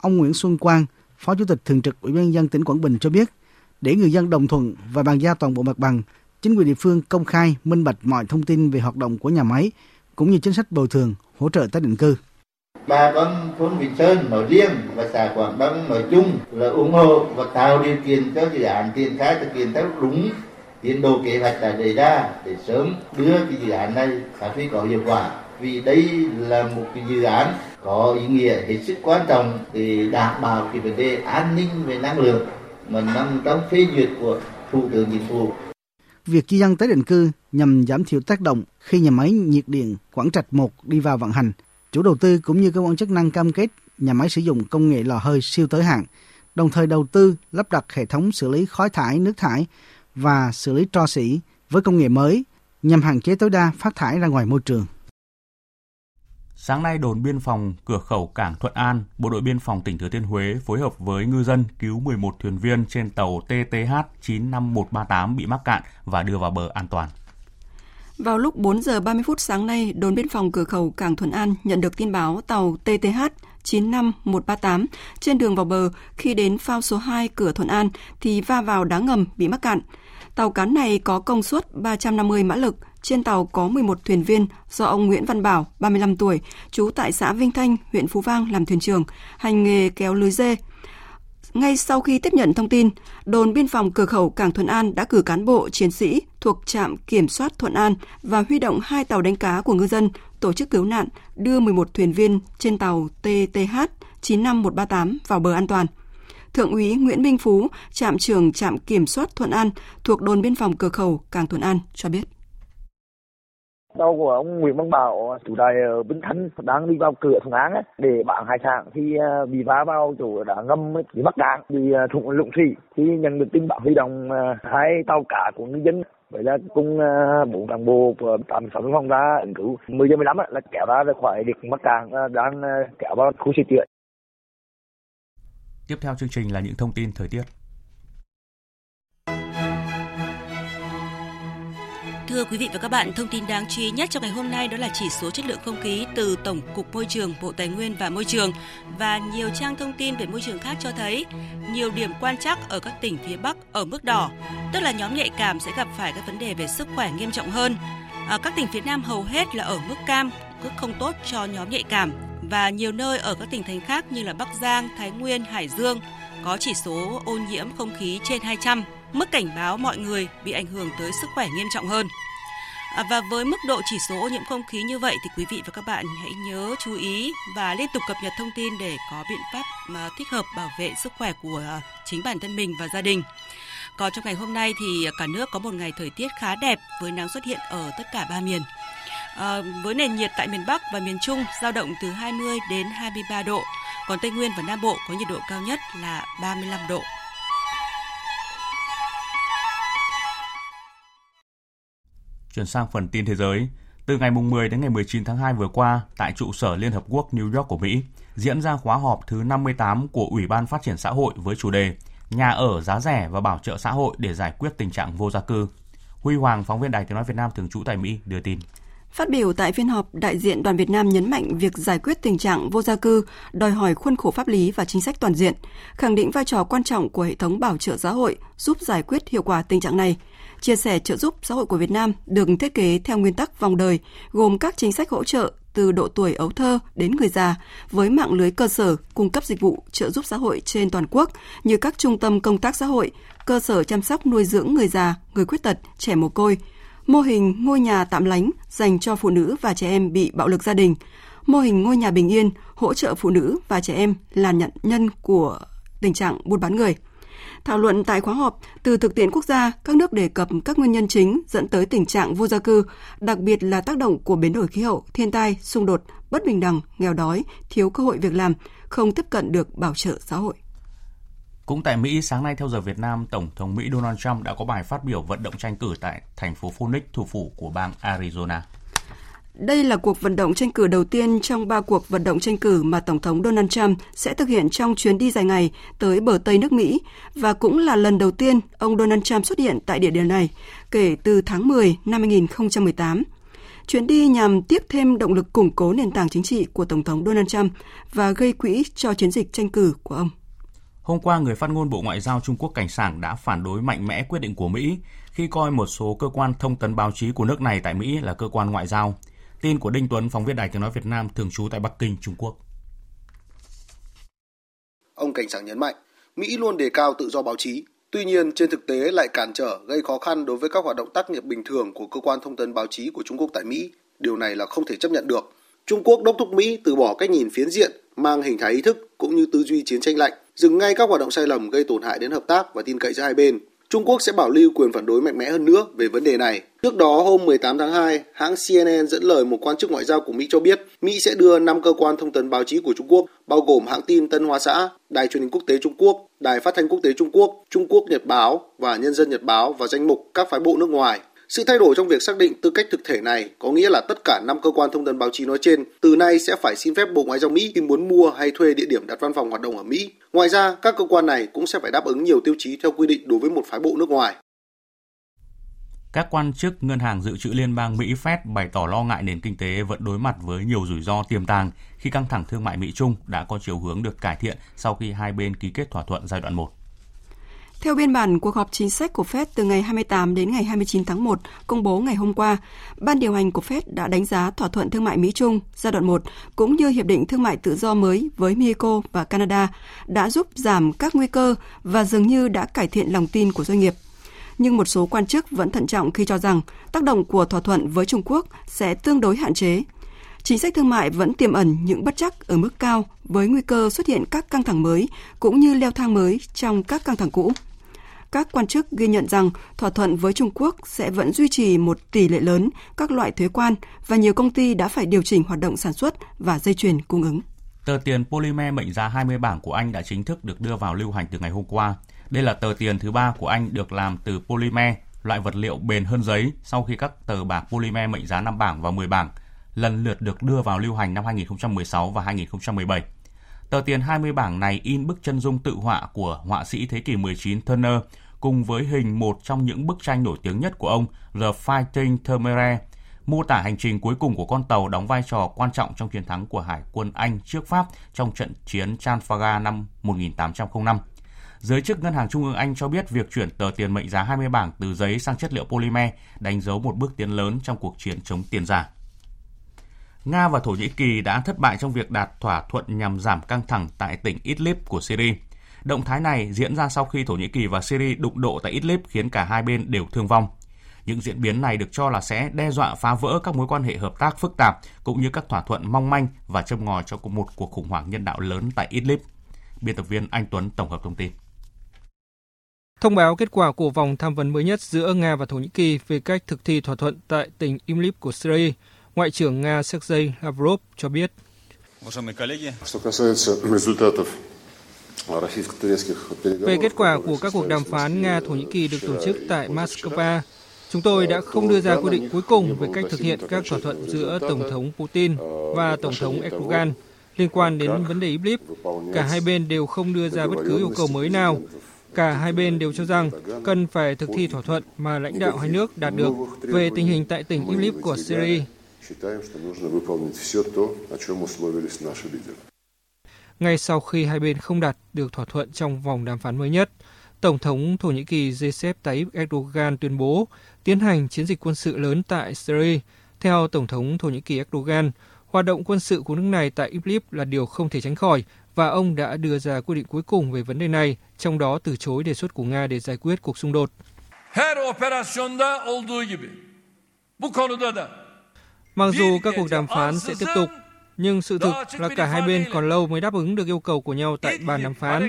Ông Nguyễn Xuân Quang, Phó Chủ tịch Thường trực Ủy ban nhân dân tỉnh Quảng Bình cho biết, để người dân đồng thuận và bàn giao toàn bộ mặt bằng chính quyền địa phương công khai, minh bạch mọi thông tin về hoạt động của nhà máy, cũng như chính sách bồi thường, hỗ trợ tái định cư. Bà con thôn Bình Sơn nói riêng và xã Quảng Đông nói chung là ủng hộ và tạo điều kiện cho dự án triển khai thực hiện theo đúng tiến độ kế hoạch đã đề ra để sớm đưa cái dự án này phát huy có hiệu quả vì đây là một cái dự án có ý nghĩa hết sức quan trọng để đảm bảo cái vấn đề an ninh về năng lượng mà nằm trong phê duyệt của thủ tướng chính phủ việc di dân tái định cư nhằm giảm thiểu tác động khi nhà máy nhiệt điện Quảng Trạch 1 đi vào vận hành. Chủ đầu tư cũng như cơ quan chức năng cam kết nhà máy sử dụng công nghệ lò hơi siêu tới hạn, đồng thời đầu tư lắp đặt hệ thống xử lý khói thải, nước thải và xử lý tro xỉ với công nghệ mới nhằm hạn chế tối đa phát thải ra ngoài môi trường. Sáng nay, đồn biên phòng cửa khẩu cảng Thuận An, Bộ đội biên phòng tỉnh Thừa Thiên Huế phối hợp với ngư dân cứu 11 thuyền viên trên tàu TTH 95138 bị mắc cạn và đưa vào bờ an toàn. Vào lúc 4 giờ 30 phút sáng nay, đồn biên phòng cửa khẩu cảng Thuận An nhận được tin báo tàu TTH 95138 trên đường vào bờ khi đến phao số 2 cửa Thuận An thì va vào đá ngầm bị mắc cạn. Tàu cá này có công suất 350 mã lực, trên tàu có 11 thuyền viên do ông Nguyễn Văn Bảo, 35 tuổi, trú tại xã Vinh Thanh, huyện Phú Vang làm thuyền trưởng, hành nghề kéo lưới dê. Ngay sau khi tiếp nhận thông tin, đồn biên phòng cửa khẩu Cảng Thuận An đã cử cán bộ chiến sĩ thuộc trạm kiểm soát Thuận An và huy động hai tàu đánh cá của ngư dân tổ chức cứu nạn đưa 11 thuyền viên trên tàu TTH 95138 vào bờ an toàn. Thượng úy Nguyễn Minh Phú, trạm trưởng trạm kiểm soát Thuận An thuộc đồn biên phòng cửa khẩu Cảng Thuận An cho biết. Tàu của ông Nguyễn Văn Bảo, chủ đài ở Vĩnh Thanh đang đi vào cửa Thuận An ấy, để bán hải sản thì ờ, bị va vào chỗ đã ngâm bị mắc cạn, bị ờ, thủng lũng thủy. Thì nhận được tin báo huy động hai tàu cá của ngư dân vậy là cùng bốn cán bộ của trạm sáu phòng ra ứng cứu 10 giờ 15 là kéo ra khỏi được mắc cạn đang kéo vào khu sửa chữa Tiếp theo chương trình là những thông tin thời tiết. Thưa quý vị và các bạn, thông tin đáng chú ý nhất trong ngày hôm nay đó là chỉ số chất lượng không khí từ Tổng cục Môi trường, Bộ Tài nguyên và Môi trường và nhiều trang thông tin về môi trường khác cho thấy nhiều điểm quan trắc ở các tỉnh phía Bắc ở mức đỏ, tức là nhóm nhạy cảm sẽ gặp phải các vấn đề về sức khỏe nghiêm trọng hơn. À, các tỉnh phía Nam hầu hết là ở mức cam, mức không tốt cho nhóm nhạy cảm và nhiều nơi ở các tỉnh thành khác như là Bắc Giang, Thái Nguyên, Hải Dương có chỉ số ô nhiễm không khí trên 200, mức cảnh báo mọi người bị ảnh hưởng tới sức khỏe nghiêm trọng hơn. À, và với mức độ chỉ số ô nhiễm không khí như vậy thì quý vị và các bạn hãy nhớ chú ý và liên tục cập nhật thông tin để có biện pháp mà thích hợp bảo vệ sức khỏe của à, chính bản thân mình và gia đình. Còn trong ngày hôm nay thì cả nước có một ngày thời tiết khá đẹp với nắng xuất hiện ở tất cả ba miền. À, với nền nhiệt tại miền Bắc và miền Trung giao động từ 20 đến 23 độ, còn Tây Nguyên và Nam Bộ có nhiệt độ cao nhất là 35 độ. Chuyển sang phần tin thế giới, từ ngày 10 đến ngày 19 tháng 2 vừa qua, tại trụ sở Liên Hợp Quốc New York của Mỹ, diễn ra khóa họp thứ 58 của Ủy ban Phát triển Xã hội với chủ đề Nhà ở giá rẻ và bảo trợ xã hội để giải quyết tình trạng vô gia cư. Huy Hoàng, phóng viên Đài Tiếng Nói Việt Nam thường trú tại Mỹ, đưa tin. Phát biểu tại phiên họp, đại diện đoàn Việt Nam nhấn mạnh việc giải quyết tình trạng vô gia cư đòi hỏi khuôn khổ pháp lý và chính sách toàn diện, khẳng định vai trò quan trọng của hệ thống bảo trợ xã hội giúp giải quyết hiệu quả tình trạng này. Chia sẻ trợ giúp xã hội của Việt Nam được thiết kế theo nguyên tắc vòng đời, gồm các chính sách hỗ trợ từ độ tuổi ấu thơ đến người già với mạng lưới cơ sở cung cấp dịch vụ trợ giúp xã hội trên toàn quốc như các trung tâm công tác xã hội, cơ sở chăm sóc nuôi dưỡng người già, người khuyết tật, trẻ mồ côi, mô hình ngôi nhà tạm lánh dành cho phụ nữ và trẻ em bị bạo lực gia đình, mô hình ngôi nhà bình yên hỗ trợ phụ nữ và trẻ em là nhận nhân của tình trạng buôn bán người. Thảo luận tại khóa họp, từ thực tiễn quốc gia, các nước đề cập các nguyên nhân chính dẫn tới tình trạng vô gia cư, đặc biệt là tác động của biến đổi khí hậu, thiên tai, xung đột, bất bình đẳng, nghèo đói, thiếu cơ hội việc làm, không tiếp cận được bảo trợ xã hội. Cũng tại Mỹ, sáng nay theo giờ Việt Nam, Tổng thống Mỹ Donald Trump đã có bài phát biểu vận động tranh cử tại thành phố Phoenix, thủ phủ của bang Arizona. Đây là cuộc vận động tranh cử đầu tiên trong ba cuộc vận động tranh cử mà Tổng thống Donald Trump sẽ thực hiện trong chuyến đi dài ngày tới bờ Tây nước Mỹ và cũng là lần đầu tiên ông Donald Trump xuất hiện tại địa điểm này kể từ tháng 10 năm 2018. Chuyến đi nhằm tiếp thêm động lực củng cố nền tảng chính trị của Tổng thống Donald Trump và gây quỹ cho chiến dịch tranh cử của ông. Hôm qua, người phát ngôn Bộ Ngoại giao Trung Quốc Cảnh Sảng đã phản đối mạnh mẽ quyết định của Mỹ khi coi một số cơ quan thông tấn báo chí của nước này tại Mỹ là cơ quan ngoại giao. Tin của Đinh Tuấn, phóng viên Đài Tiếng Nói Việt Nam thường trú tại Bắc Kinh, Trung Quốc. Ông Cảnh Sảng nhấn mạnh, Mỹ luôn đề cao tự do báo chí, tuy nhiên trên thực tế lại cản trở gây khó khăn đối với các hoạt động tác nghiệp bình thường của cơ quan thông tấn báo chí của Trung Quốc tại Mỹ. Điều này là không thể chấp nhận được. Trung Quốc đốc thúc Mỹ từ bỏ cách nhìn phiến diện, mang hình thái ý thức cũng như tư duy chiến tranh lạnh, dừng ngay các hoạt động sai lầm gây tổn hại đến hợp tác và tin cậy giữa hai bên. Trung Quốc sẽ bảo lưu quyền phản đối mạnh mẽ hơn nữa về vấn đề này. Trước đó, hôm 18 tháng 2, hãng CNN dẫn lời một quan chức ngoại giao của Mỹ cho biết Mỹ sẽ đưa 5 cơ quan thông tấn báo chí của Trung Quốc, bao gồm hãng tin Tân Hoa Xã, Đài truyền hình quốc tế Trung Quốc, Đài phát thanh quốc tế Trung Quốc, Trung Quốc Nhật báo và Nhân dân Nhật báo vào danh mục các phái bộ nước ngoài. Sự thay đổi trong việc xác định tư cách thực thể này có nghĩa là tất cả 5 cơ quan thông tấn báo chí nói trên từ nay sẽ phải xin phép Bộ Ngoại giao Mỹ khi muốn mua hay thuê địa điểm đặt văn phòng hoạt động ở Mỹ. Ngoài ra, các cơ quan này cũng sẽ phải đáp ứng nhiều tiêu chí theo quy định đối với một phái bộ nước ngoài. Các quan chức Ngân hàng Dự trữ Liên bang Mỹ Fed bày tỏ lo ngại nền kinh tế vẫn đối mặt với nhiều rủi ro tiềm tàng khi căng thẳng thương mại Mỹ-Trung đã có chiều hướng được cải thiện sau khi hai bên ký kết thỏa thuận giai đoạn 1. Theo biên bản cuộc họp chính sách của Fed từ ngày 28 đến ngày 29 tháng 1 công bố ngày hôm qua, Ban điều hành của Fed đã đánh giá thỏa thuận thương mại Mỹ-Trung giai đoạn 1 cũng như hiệp định thương mại tự do mới với Mexico và Canada đã giúp giảm các nguy cơ và dường như đã cải thiện lòng tin của doanh nghiệp. Nhưng một số quan chức vẫn thận trọng khi cho rằng tác động của thỏa thuận với Trung Quốc sẽ tương đối hạn chế. Chính sách thương mại vẫn tiềm ẩn những bất chắc ở mức cao với nguy cơ xuất hiện các căng thẳng mới cũng như leo thang mới trong các căng thẳng cũ các quan chức ghi nhận rằng thỏa thuận với Trung Quốc sẽ vẫn duy trì một tỷ lệ lớn các loại thuế quan và nhiều công ty đã phải điều chỉnh hoạt động sản xuất và dây chuyền cung ứng. Tờ tiền Polymer mệnh giá 20 bảng của Anh đã chính thức được đưa vào lưu hành từ ngày hôm qua. Đây là tờ tiền thứ ba của Anh được làm từ polymer, loại vật liệu bền hơn giấy sau khi các tờ bạc polymer mệnh giá 5 bảng và 10 bảng lần lượt được đưa vào lưu hành năm 2016 và 2017. Tờ tiền 20 bảng này in bức chân dung tự họa của họa sĩ thế kỷ 19 Turner cùng với hình một trong những bức tranh nổi tiếng nhất của ông, The Fighting Temeraire, mô tả hành trình cuối cùng của con tàu đóng vai trò quan trọng trong chiến thắng của Hải quân Anh trước Pháp trong trận chiến Trafalgar năm 1805. Giới chức Ngân hàng Trung ương Anh cho biết việc chuyển tờ tiền mệnh giá 20 bảng từ giấy sang chất liệu polymer đánh dấu một bước tiến lớn trong cuộc chiến chống tiền giả. Nga và Thổ Nhĩ Kỳ đã thất bại trong việc đạt thỏa thuận nhằm giảm căng thẳng tại tỉnh Idlib của Syria. Động thái này diễn ra sau khi Thổ Nhĩ Kỳ và Syria đụng độ tại Idlib khiến cả hai bên đều thương vong. Những diễn biến này được cho là sẽ đe dọa phá vỡ các mối quan hệ hợp tác phức tạp cũng như các thỏa thuận mong manh và châm ngòi cho một cuộc khủng hoảng nhân đạo lớn tại Idlib. Biên tập viên Anh Tuấn tổng hợp thông tin. Thông báo kết quả của vòng tham vấn mới nhất giữa Nga và Thổ Nhĩ Kỳ về cách thực thi thỏa thuận tại tỉnh Imlip của Syria, Ngoại trưởng Nga Sergei Lavrov cho biết. Về kết quả của các cuộc đàm phán Nga-Thổ Nhĩ Kỳ được tổ chức tại Moscow, chúng tôi đã không đưa ra quyết định cuối cùng về cách thực hiện các thỏa thuận giữa Tổng thống Putin và Tổng thống Erdogan liên quan đến vấn đề Idlib. Cả hai bên đều không đưa ra bất cứ yêu cầu mới nào. Cả hai bên đều cho rằng cần phải thực thi thỏa thuận mà lãnh đạo hai nước đạt được về tình hình tại tỉnh Idlib của Syria. Ngay sau khi hai bên không đạt được thỏa thuận trong vòng đàm phán mới nhất, Tổng thống Thổ Nhĩ Kỳ Recep Tayyip Erdogan tuyên bố tiến hành chiến dịch quân sự lớn tại Syria. Theo Tổng thống Thổ Nhĩ Kỳ Erdogan, hoạt động quân sự của nước này tại Idlib là điều không thể tránh khỏi và ông đã đưa ra quyết định cuối cùng về vấn đề này, trong đó từ chối đề xuất của Nga để giải quyết cuộc xung đột. Mặc dù các cuộc đàm phán sẽ tiếp tục, nhưng sự thực là cả hai bên còn lâu mới đáp ứng được yêu cầu của nhau tại bàn đàm phán.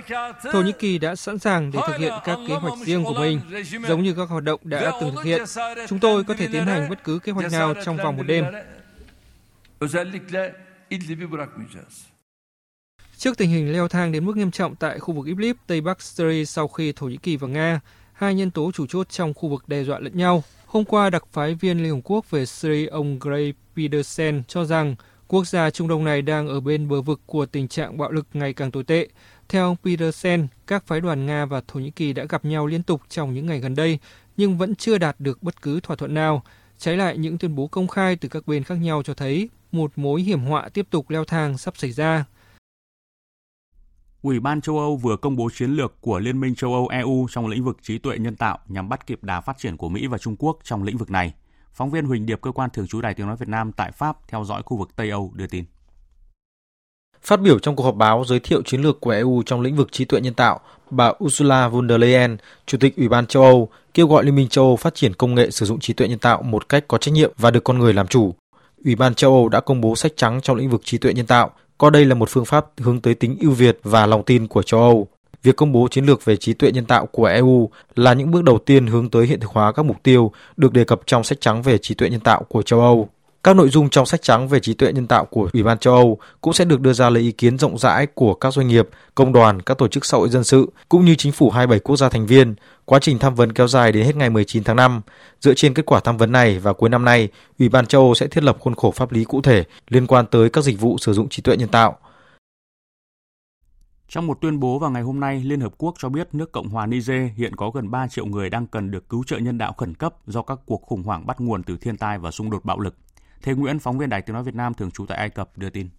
Thổ Nhĩ Kỳ đã sẵn sàng để thực hiện các kế hoạch riêng của mình, giống như các hoạt động đã từng thực hiện. Chúng tôi có thể tiến hành bất cứ kế hoạch nào trong vòng một đêm. Trước tình hình leo thang đến mức nghiêm trọng tại khu vực Idlib, Tây Bắc Syria sau khi Thổ Nhĩ Kỳ và Nga, hai nhân tố chủ chốt trong khu vực đe dọa lẫn nhau. Hôm qua, đặc phái viên Liên Hợp Quốc về Syria ông Gray Peterson cho rằng quốc gia Trung Đông này đang ở bên bờ vực của tình trạng bạo lực ngày càng tồi tệ. Theo ông Peterson, các phái đoàn Nga và Thổ Nhĩ Kỳ đã gặp nhau liên tục trong những ngày gần đây, nhưng vẫn chưa đạt được bất cứ thỏa thuận nào. Trái lại, những tuyên bố công khai từ các bên khác nhau cho thấy một mối hiểm họa tiếp tục leo thang sắp xảy ra. Ủy ban châu Âu vừa công bố chiến lược của Liên minh châu Âu EU trong lĩnh vực trí tuệ nhân tạo nhằm bắt kịp đà phát triển của Mỹ và Trung Quốc trong lĩnh vực này. Phóng viên Huỳnh Điệp, cơ quan thường trú Đài Tiếng Nói Việt Nam tại Pháp theo dõi khu vực Tây Âu đưa tin. Phát biểu trong cuộc họp báo giới thiệu chiến lược của EU trong lĩnh vực trí tuệ nhân tạo, bà Ursula von der Leyen, Chủ tịch Ủy ban châu Âu, kêu gọi Liên minh châu Âu phát triển công nghệ sử dụng trí tuệ nhân tạo một cách có trách nhiệm và được con người làm chủ. Ủy ban châu Âu đã công bố sách trắng trong lĩnh vực trí tuệ nhân tạo, coi đây là một phương pháp hướng tới tính ưu việt và lòng tin của châu Âu. Việc công bố chiến lược về trí tuệ nhân tạo của EU là những bước đầu tiên hướng tới hiện thực hóa các mục tiêu được đề cập trong sách trắng về trí tuệ nhân tạo của châu Âu. Các nội dung trong sách trắng về trí tuệ nhân tạo của Ủy ban châu Âu cũng sẽ được đưa ra lấy ý kiến rộng rãi của các doanh nghiệp, công đoàn, các tổ chức xã hội dân sự cũng như chính phủ 27 quốc gia thành viên. Quá trình tham vấn kéo dài đến hết ngày 19 tháng 5. Dựa trên kết quả tham vấn này và cuối năm nay, Ủy ban châu Âu sẽ thiết lập khuôn khổ pháp lý cụ thể liên quan tới các dịch vụ sử dụng trí tuệ nhân tạo. Trong một tuyên bố vào ngày hôm nay, Liên Hợp Quốc cho biết nước Cộng hòa Niger hiện có gần 3 triệu người đang cần được cứu trợ nhân đạo khẩn cấp do các cuộc khủng hoảng bắt nguồn từ thiên tai và xung đột bạo lực. Thế Nguyễn, phóng viên Đài Tiếng Nói Việt Nam thường trú tại Ai Cập đưa tin.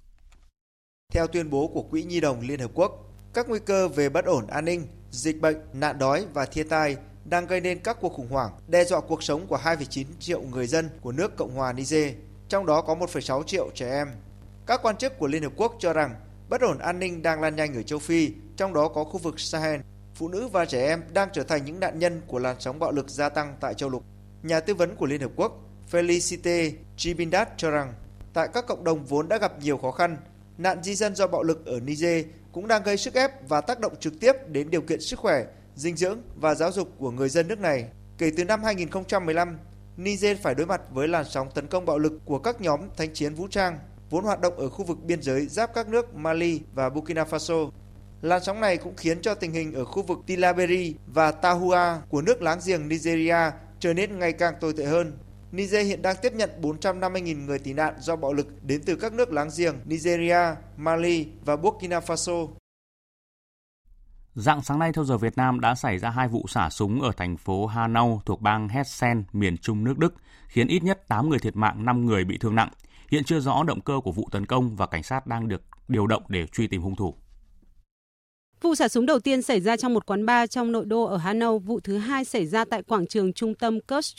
Theo tuyên bố của Quỹ Nhi đồng Liên Hợp Quốc, các nguy cơ về bất ổn an ninh, dịch bệnh, nạn đói và thiên tai đang gây nên các cuộc khủng hoảng, đe dọa cuộc sống của 2,9 triệu người dân của nước Cộng hòa Niger, trong đó có 1,6 triệu trẻ em. Các quan chức của Liên Hợp Quốc cho rằng bất ổn an ninh đang lan nhanh ở châu Phi, trong đó có khu vực Sahel. Phụ nữ và trẻ em đang trở thành những nạn nhân của làn sóng bạo lực gia tăng tại châu lục. Nhà tư vấn của Liên Hợp Quốc Felicite Chibindat cho rằng tại các cộng đồng vốn đã gặp nhiều khó khăn, nạn di dân do bạo lực ở Niger cũng đang gây sức ép và tác động trực tiếp đến điều kiện sức khỏe, dinh dưỡng và giáo dục của người dân nước này. Kể từ năm 2015, Niger phải đối mặt với làn sóng tấn công bạo lực của các nhóm thanh chiến vũ trang vốn hoạt động ở khu vực biên giới giáp các nước Mali và Burkina Faso. Làn sóng này cũng khiến cho tình hình ở khu vực Tilaberi và Tahua của nước láng giềng Nigeria trở nên ngày càng tồi tệ hơn. Niger hiện đang tiếp nhận 450.000 người tị nạn do bạo lực đến từ các nước láng giềng Nigeria, Mali và Burkina Faso. Dạng sáng nay theo giờ Việt Nam đã xảy ra hai vụ xả súng ở thành phố Hanau thuộc bang Hessen, miền trung nước Đức, khiến ít nhất 8 người thiệt mạng, 5 người bị thương nặng. Hiện chưa rõ động cơ của vụ tấn công và cảnh sát đang được điều động để truy tìm hung thủ. Vụ xả súng đầu tiên xảy ra trong một quán bar trong nội đô ở Hanau, vụ thứ hai xảy ra tại quảng trường trung tâm Kurt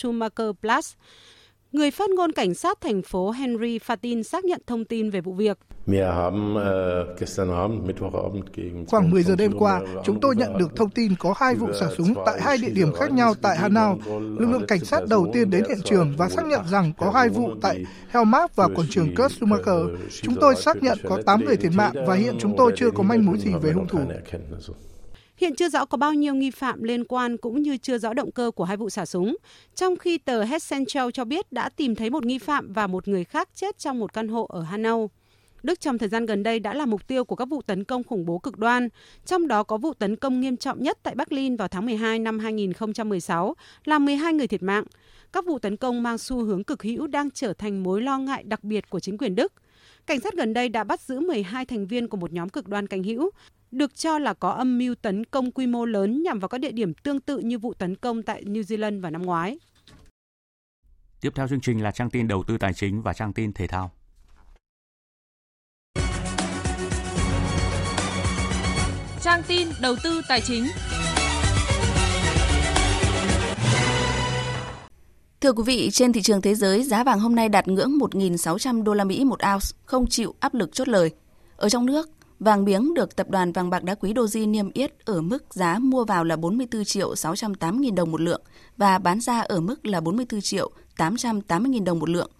Platz. Người phát ngôn cảnh sát thành phố Henry Fatin xác nhận thông tin về vụ việc. Khoảng 10 giờ đêm qua, chúng tôi nhận được thông tin có hai vụ xả súng tại hai địa điểm khác nhau tại Hanau. Lực lượng cảnh sát đầu tiên đến hiện trường và xác nhận rằng có hai vụ tại Helmach và quảng trường Kurt Chúng tôi xác nhận có 8 người thiệt mạng và hiện chúng tôi chưa có manh mối gì về hung thủ. Hiện chưa rõ có bao nhiêu nghi phạm liên quan cũng như chưa rõ động cơ của hai vụ xả súng. Trong khi tờ Het Central cho biết đã tìm thấy một nghi phạm và một người khác chết trong một căn hộ ở Hanau. Đức trong thời gian gần đây đã là mục tiêu của các vụ tấn công khủng bố cực đoan, trong đó có vụ tấn công nghiêm trọng nhất tại Berlin vào tháng 12 năm 2016, làm 12 người thiệt mạng. Các vụ tấn công mang xu hướng cực hữu đang trở thành mối lo ngại đặc biệt của chính quyền Đức. Cảnh sát gần đây đã bắt giữ 12 thành viên của một nhóm cực đoan cánh hữu, được cho là có âm mưu tấn công quy mô lớn nhằm vào các địa điểm tương tự như vụ tấn công tại New Zealand vào năm ngoái. Tiếp theo chương trình là trang tin đầu tư tài chính và trang tin thể thao. Trang tin đầu tư tài chính. Thưa quý vị, trên thị trường thế giới, giá vàng hôm nay đạt ngưỡng 1.600 đô la Mỹ một ounce, không chịu áp lực chốt lời. Ở trong nước, vàng miếng được tập đoàn vàng bạc đá quý Doji niêm yết ở mức giá mua vào là 44 triệu 608 000 đồng một lượng và bán ra ở mức là 44 triệu 880 000 đồng một lượng,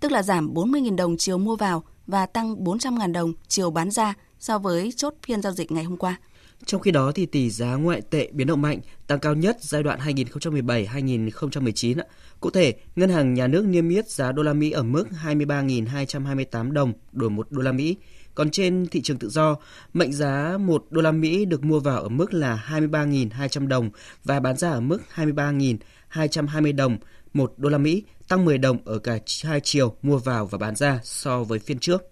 tức là giảm 40 000 đồng chiều mua vào và tăng 400 000 đồng chiều bán ra so với chốt phiên giao dịch ngày hôm qua. Trong khi đó thì tỷ giá ngoại tệ biến động mạnh, tăng cao nhất giai đoạn 2017-2019. Cụ thể, ngân hàng nhà nước niêm yết giá đô la Mỹ ở mức 23.228 đồng đổi 1 đô la Mỹ. Còn trên thị trường tự do, mệnh giá 1 đô la Mỹ được mua vào ở mức là 23.200 đồng và bán ra ở mức 23.220 đồng 1 đô la Mỹ, tăng 10 đồng ở cả hai chiều mua vào và bán ra so với phiên trước.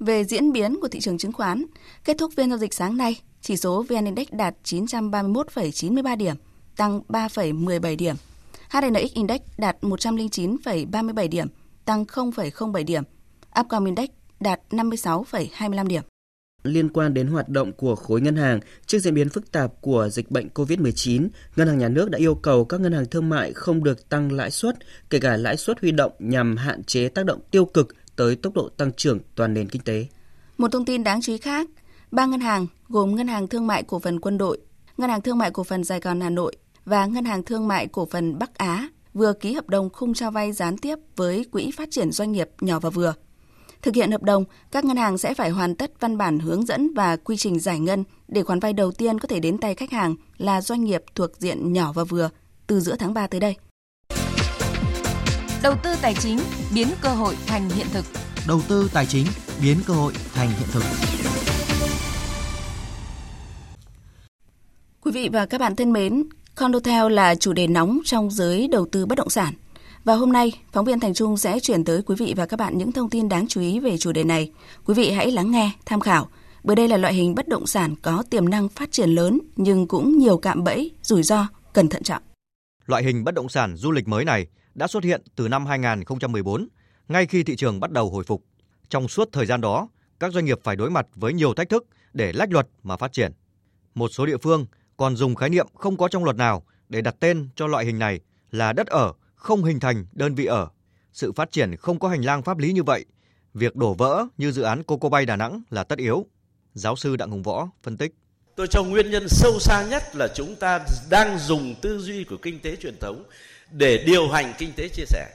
Về diễn biến của thị trường chứng khoán, kết thúc phiên giao dịch sáng nay, chỉ số VN Index đạt 931,93 điểm, tăng 3,17 điểm. HNX Index đạt 109,37 điểm, tăng 0,07 điểm. Upcom Index đạt 56,25 điểm. Liên quan đến hoạt động của khối ngân hàng, trước diễn biến phức tạp của dịch bệnh COVID-19, Ngân hàng Nhà nước đã yêu cầu các ngân hàng thương mại không được tăng lãi suất, kể cả lãi suất huy động nhằm hạn chế tác động tiêu cực tới tốc độ tăng trưởng toàn nền kinh tế. Một thông tin đáng chú ý khác, ba ngân hàng gồm Ngân hàng Thương mại Cổ phần Quân đội, Ngân hàng Thương mại Cổ phần Sài Gòn Hà Nội và Ngân hàng Thương mại Cổ phần Bắc Á vừa ký hợp đồng khung cho vay gián tiếp với Quỹ Phát triển Doanh nghiệp nhỏ và vừa. Thực hiện hợp đồng, các ngân hàng sẽ phải hoàn tất văn bản hướng dẫn và quy trình giải ngân để khoản vay đầu tiên có thể đến tay khách hàng là doanh nghiệp thuộc diện nhỏ và vừa từ giữa tháng 3 tới đây. Đầu tư tài chính biến cơ hội thành hiện thực. Đầu tư tài chính biến cơ hội thành hiện thực. Quý vị và các bạn thân mến, Condotel là chủ đề nóng trong giới đầu tư bất động sản. Và hôm nay, phóng viên Thành Trung sẽ chuyển tới quý vị và các bạn những thông tin đáng chú ý về chủ đề này. Quý vị hãy lắng nghe, tham khảo, bởi đây là loại hình bất động sản có tiềm năng phát triển lớn nhưng cũng nhiều cạm bẫy, rủi ro, cần thận trọng. Loại hình bất động sản du lịch mới này đã xuất hiện từ năm 2014, ngay khi thị trường bắt đầu hồi phục. Trong suốt thời gian đó, các doanh nghiệp phải đối mặt với nhiều thách thức để lách luật mà phát triển. Một số địa phương còn dùng khái niệm không có trong luật nào để đặt tên cho loại hình này là đất ở không hình thành đơn vị ở. Sự phát triển không có hành lang pháp lý như vậy, việc đổ vỡ như dự án Coco Bay Đà Nẵng là tất yếu. Giáo sư Đặng Hùng Võ phân tích. Tôi cho nguyên nhân sâu xa nhất là chúng ta đang dùng tư duy của kinh tế truyền thống để điều hành kinh tế chia sẻ.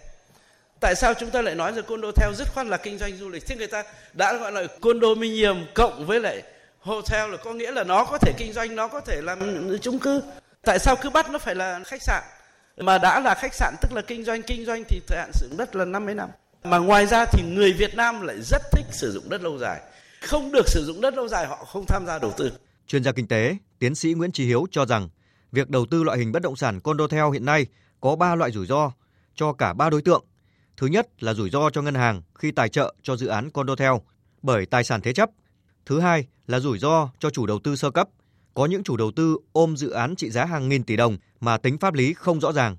Tại sao chúng ta lại nói rằng condo theo dứt khoát là kinh doanh du lịch? Thế người ta đã gọi là condominium cộng với lại hotel là có nghĩa là nó có thể kinh doanh, nó có thể làm chung cư. Tại sao cứ bắt nó phải là khách sạn? Mà đã là khách sạn tức là kinh doanh, kinh doanh thì thời hạn sử dụng đất là 50 năm. Mà ngoài ra thì người Việt Nam lại rất thích sử dụng đất lâu dài. Không được sử dụng đất lâu dài họ không tham gia đầu tư. Chuyên gia kinh tế, tiến sĩ Nguyễn Trí Hiếu cho rằng việc đầu tư loại hình bất động sản condotel hiện nay có 3 loại rủi ro cho cả ba đối tượng. Thứ nhất là rủi ro cho ngân hàng khi tài trợ cho dự án condotel bởi tài sản thế chấp. Thứ hai là rủi ro cho chủ đầu tư sơ cấp. Có những chủ đầu tư ôm dự án trị giá hàng nghìn tỷ đồng mà tính pháp lý không rõ ràng.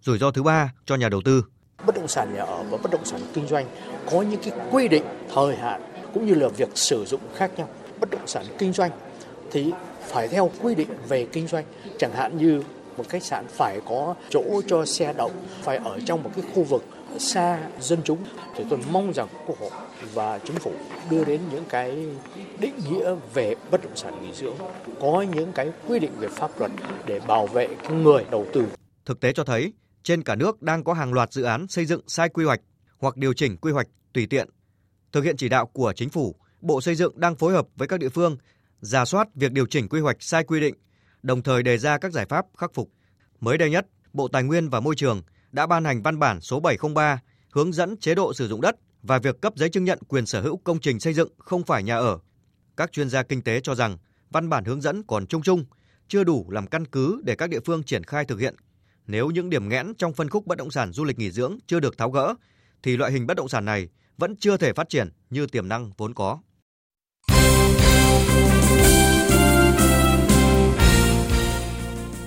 Rủi ro thứ ba cho nhà đầu tư. Bất động sản nhà ở và bất động sản kinh doanh có những cái quy định thời hạn cũng như là việc sử dụng khác nhau. Bất động sản kinh doanh thì phải theo quy định về kinh doanh, chẳng hạn như một khách sạn phải có chỗ cho xe đậu, phải ở trong một cái khu vực xa dân chúng. Thì tôi mong rằng quốc hội và chính phủ đưa đến những cái định nghĩa về bất động sản nghỉ dưỡng có những cái quy định về pháp luật để bảo vệ cái người đầu tư. Thực tế cho thấy trên cả nước đang có hàng loạt dự án xây dựng sai quy hoạch hoặc điều chỉnh quy hoạch tùy tiện. Thực hiện chỉ đạo của chính phủ bộ xây dựng đang phối hợp với các địa phương giả soát việc điều chỉnh quy hoạch sai quy định đồng thời đề ra các giải pháp khắc phục. Mới đây nhất, Bộ Tài nguyên và Môi trường đã ban hành văn bản số 703 hướng dẫn chế độ sử dụng đất và việc cấp giấy chứng nhận quyền sở hữu công trình xây dựng không phải nhà ở. Các chuyên gia kinh tế cho rằng văn bản hướng dẫn còn chung chung, chưa đủ làm căn cứ để các địa phương triển khai thực hiện. Nếu những điểm nghẽn trong phân khúc bất động sản du lịch nghỉ dưỡng chưa được tháo gỡ, thì loại hình bất động sản này vẫn chưa thể phát triển như tiềm năng vốn có.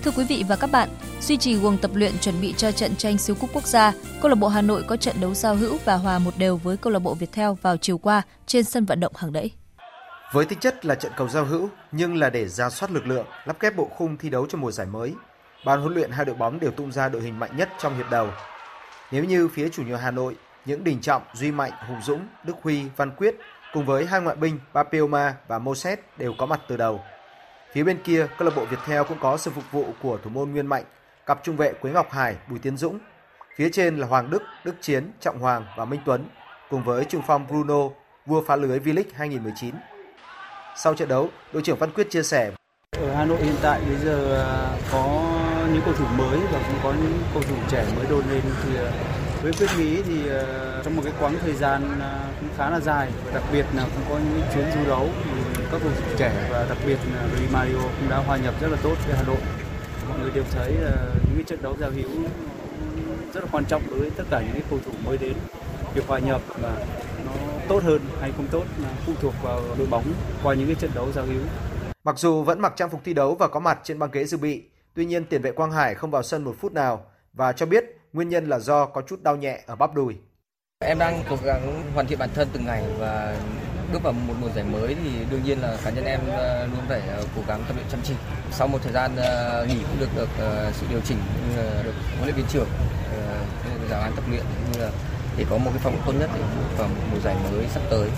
Thưa quý vị và các bạn, duy trì guồng tập luyện chuẩn bị cho trận tranh siêu cúp quốc gia, câu lạc bộ Hà Nội có trận đấu giao hữu và hòa một đều với câu lạc bộ Viettel vào chiều qua trên sân vận động Hàng Đẫy. Với tính chất là trận cầu giao hữu nhưng là để ra soát lực lượng, lắp ghép bộ khung thi đấu cho mùa giải mới. Ban huấn luyện hai đội bóng đều tung ra đội hình mạnh nhất trong hiệp đầu. Nếu như phía chủ nhà Hà Nội, những Đình Trọng, Duy Mạnh, Hùng Dũng, Đức Huy, Văn Quyết cùng với hai ngoại binh Papioma và Moses đều có mặt từ đầu. Phía bên kia, câu lạc bộ Viettel cũng có sự phục vụ của thủ môn Nguyên Mạnh, cặp trung vệ Quế Ngọc Hải, Bùi Tiến Dũng. Phía trên là Hoàng Đức, Đức Chiến, Trọng Hoàng và Minh Tuấn, cùng với trung phong Bruno, vua phá lưới V-League 2019. Sau trận đấu, đội trưởng Văn Quyết chia sẻ. Ở Hà Nội hiện tại bây giờ à, có những cầu thủ mới và cũng có những cầu thủ trẻ mới đồn lên thì à, với quyết Mỹ thì à, trong một cái quãng thời gian cũng khá là dài và đặc biệt là cũng có những chuyến du đấu các cầu thủ trẻ và đặc biệt là Di Mario cũng đã hòa nhập rất là tốt với Hà Nội. Mọi người đều thấy là những cái trận đấu giao hữu rất là quan trọng đối với tất cả những cái cầu thủ mới đến. Việc hòa nhập và nó tốt hơn hay không tốt là phụ thuộc vào đội bóng qua những cái trận đấu giao hữu. Mặc dù vẫn mặc trang phục thi đấu và có mặt trên băng ghế dự bị, tuy nhiên tiền vệ Quang Hải không vào sân một phút nào và cho biết nguyên nhân là do có chút đau nhẹ ở bắp đùi. Em đang cố gắng hoàn thiện bản thân từng ngày và bước vào một mùa giải mới thì đương nhiên là cá nhân em ờ, luôn phải ờ, cố gắng tập luyện chăm chỉ. Sau một thời gian ờ, nghỉ cũng được được sự điều chỉnh được huấn luyện viên trưởng giáo án tập luyện cũng như là để có một cái phong tốt nhất để bước vào một mùa giải mới sắp tới.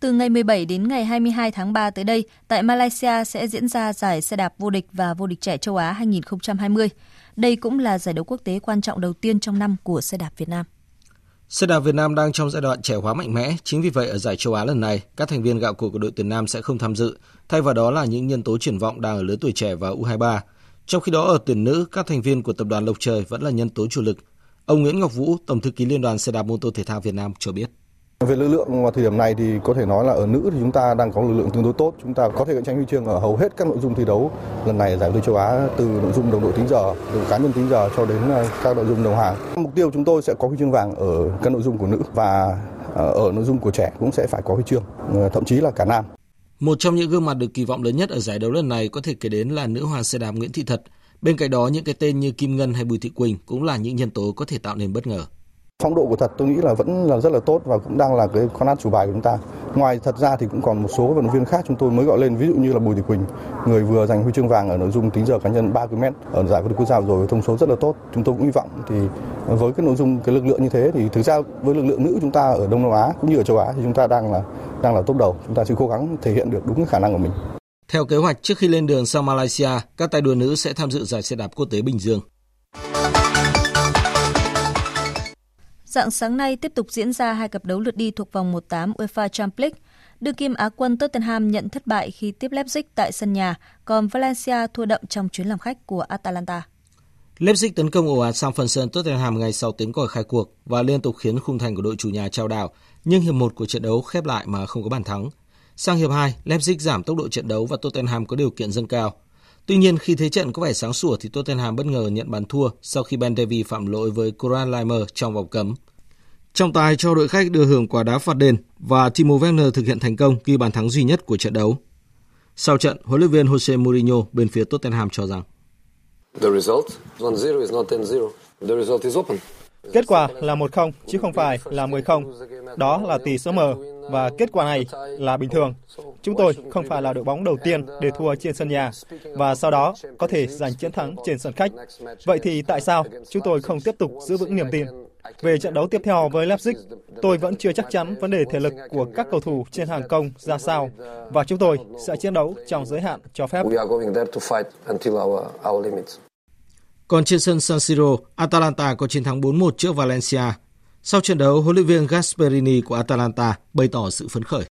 Từ ngày 17 đến ngày 22 tháng 3 tới đây, tại Malaysia sẽ diễn ra giải xe đạp vô địch và vô địch trẻ châu Á 2020. Đây cũng là giải đấu quốc tế quan trọng đầu tiên trong năm của xe đạp Việt Nam. Xe đạp Việt Nam đang trong giai đoạn trẻ hóa mạnh mẽ, chính vì vậy ở giải châu Á lần này, các thành viên gạo cội của đội tuyển Nam sẽ không tham dự, thay vào đó là những nhân tố triển vọng đang ở lứa tuổi trẻ và U23. Trong khi đó ở tuyển nữ, các thành viên của tập đoàn Lộc Trời vẫn là nhân tố chủ lực. Ông Nguyễn Ngọc Vũ, Tổng thư ký Liên đoàn xe đạp mô tô thể thao Việt Nam cho biết. Về lực lượng vào thời điểm này thì có thể nói là ở nữ thì chúng ta đang có lực lượng tương đối tốt. Chúng ta có thể cạnh tranh huy chương ở hầu hết các nội dung thi đấu lần này giải vô châu Á từ nội dung đồng đội tính giờ, từ cá nhân tính giờ cho đến ờ, các nội dung đồng hàng. Mục tiêu chúng tôi sẽ có huy chương vàng ở các nội dung của nữ và ờ, ở nội dung của trẻ cũng sẽ phải có huy chương, ờ, thậm chí là cả nam. Một trong những gương mặt được kỳ vọng lớn nhất ở giải đấu lần này có thể kể đến là nữ hoàng xe đạp Nguyễn Thị Thật. Bên cạnh đó, những cái tên như Kim Ngân hay Bùi Thị Quỳnh cũng là những nhân tố có thể tạo nên bất ngờ. Phong độ của thật tôi nghĩ là vẫn là rất là tốt và cũng đang là cái con át chủ bài của chúng ta. Ngoài thật ra thì cũng còn một số vận động viên khác chúng tôi mới gọi lên ví dụ như là Bùi Thị Quỳnh, người vừa giành huy chương vàng ở nội dung tính giờ cá nhân 3 km ở giải vô địch quốc gia rồi thông số rất là tốt. Chúng tôi cũng hy vọng thì với cái nội dung cái lực lượng như thế thì thực ra với lực lượng nữ chúng ta ở Đông Nam Á cũng như ở châu Á thì chúng ta đang là đang là tốt đầu. Chúng ta sẽ cố gắng thể hiện được đúng cái khả năng của mình. Theo kế hoạch, trước khi lên đường sang Malaysia, các tay đua nữ sẽ tham dự giải xe đạp quốc tế Bình Dương. Dạng sáng nay tiếp tục diễn ra hai cặp đấu lượt đi thuộc vòng 1/8 UEFA Champions League. Đương kim Á quân Tottenham nhận thất bại khi tiếp Leipzig tại sân nhà, còn Valencia thua đậm trong chuyến làm khách của Atalanta. Leipzig tấn công ồ ạt sang phần sân Tottenham ngay sau tiếng còi khai cuộc và liên tục khiến khung thành của đội chủ nhà trao đảo, nhưng hiệp 1 của trận đấu khép lại mà không có bàn thắng. Sang hiệp 2, Leipzig giảm tốc độ trận đấu và Tottenham có điều kiện dâng cao. Tuy nhiên, khi thế trận có vẻ sáng sủa thì Tottenham bất ngờ nhận bàn thua sau khi Ben Davies phạm lỗi với Koran Laimer trong vòng cấm. Trọng tài cho đội khách đưa hưởng quả đá phạt đền và Timo Werner thực hiện thành công ghi bàn thắng duy nhất của trận đấu. Sau trận, huấn luyện viên Jose Mourinho bên phía Tottenham cho rằng Kết quả là 1-0 chứ không phải là 10-0. Đó là tỷ số mở và kết quả này là bình thường. Chúng tôi không phải là đội bóng đầu tiên để thua trên sân nhà và sau đó có thể giành chiến thắng trên sân khách. Vậy thì tại sao chúng tôi không tiếp tục giữ vững niềm tin? Về trận đấu tiếp theo với Leipzig, tôi vẫn chưa chắc chắn vấn đề thể lực của các cầu thủ trên hàng công ra sao và chúng tôi sẽ chiến đấu trong giới hạn cho phép. Còn trên sân San Siro, Atalanta có chiến thắng 4-1 trước Valencia. Sau trận đấu, huấn luyện viên Gasperini của Atalanta bày tỏ sự phấn khởi.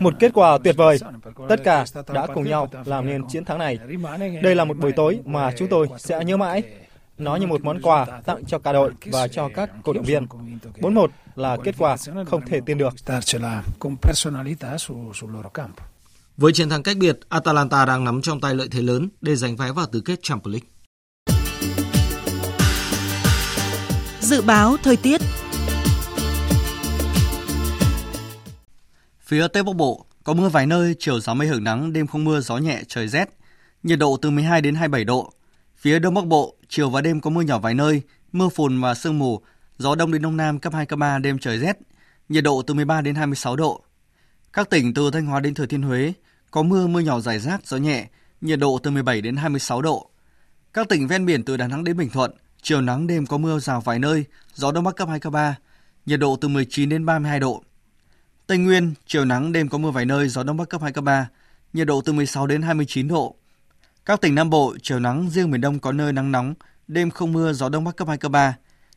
Một kết quả tuyệt vời. Tất cả đã cùng nhau làm nên chiến thắng này. Đây là một buổi tối mà chúng tôi sẽ nhớ mãi. Nó như một món quà tặng cho cả đội và cho các cổ động viên. 4-1 là kết quả không thể tin được. Với chiến thắng cách biệt, Atalanta đang nắm trong tay lợi thế lớn để giành vé vào tứ kết Champions League. Dự báo thời tiết Phía Tây Bắc Bộ có mưa vài nơi, chiều giảm mây hưởng nắng, đêm không mưa, gió nhẹ, trời rét. Nhiệt độ từ 12 đến 27 độ. Phía Đông Bắc Bộ, chiều và đêm có mưa nhỏ vài nơi, mưa phùn và sương mù, gió đông đến đông nam cấp 2 cấp 3, đêm trời rét. Nhiệt độ từ 13 đến 26 độ. Các tỉnh từ Thanh Hóa đến Thừa Thiên Huế có mưa mưa nhỏ rải rác, gió nhẹ, nhiệt độ từ 17 đến 26 độ. Các tỉnh ven biển từ Đà Nẵng đến Bình Thuận, chiều nắng đêm có mưa rào vài nơi, gió đông bắc cấp 2 cấp 3, nhiệt độ từ 19 đến 32 độ. Tây Nguyên, chiều nắng đêm có mưa vài nơi, gió đông bắc cấp 2 cấp 3, nhiệt độ từ 16 đến 29 độ. Các tỉnh Nam Bộ, chiều nắng, riêng miền Đông có nơi nắng nóng, đêm không mưa, gió đông bắc cấp 2 cấp 3,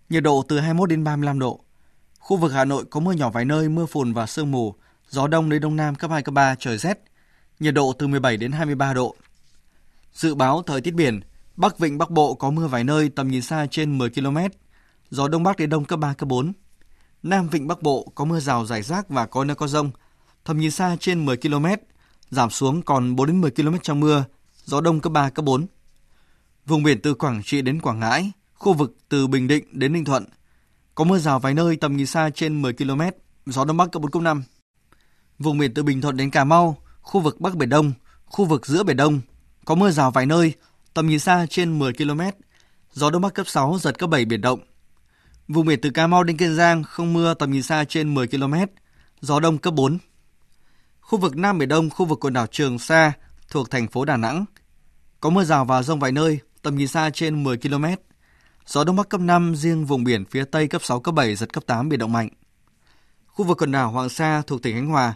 nhiệt độ từ 21 đến 35 độ. Khu vực Hà Nội có mưa nhỏ vài nơi, mưa phùn và sương mù, gió đông đến đông nam cấp 2 cấp 3, trời rét. Nhiệt độ từ 17 đến 23 độ. Dự báo thời tiết biển, Bắc Vịnh Bắc Bộ có mưa vài nơi, tầm nhìn xa trên 10 km, gió đông bắc đến đông cấp 3 cấp 4. Nam Vịnh Bắc Bộ có mưa rào rải rác và có nơi có rông, tầm nhìn xa trên 10 km, giảm xuống còn 4 đến 10 km trong mưa, gió đông cấp 3 cấp 4. Vùng biển từ Quảng Trị đến Quảng Ngãi, khu vực từ Bình Định đến Ninh Thuận có mưa rào vài nơi tầm nhìn xa trên 10 km, gió đông bắc cấp 4 cấp 5. Vùng biển từ Bình Thuận đến Cà Mau, khu vực Bắc Biển Đông, khu vực giữa Biển Đông có mưa rào vài nơi, tầm nhìn xa trên 10 km, gió đông bắc cấp 6 giật cấp 7 biển động. Vùng biển từ Cà Mau đến Kiên Giang không mưa tầm nhìn xa trên 10 km, gió đông cấp 4. Khu vực Nam Biển Đông, khu vực quần đảo Trường Sa thuộc thành phố Đà Nẵng có mưa rào và rông vài nơi, tầm nhìn xa trên 10 km. Gió đông bắc cấp 5, riêng vùng biển phía Tây cấp 6, cấp 7, giật cấp 8, biển động mạnh. Khu vực quần đảo Hoàng Sa thuộc tỉnh Khánh Hòa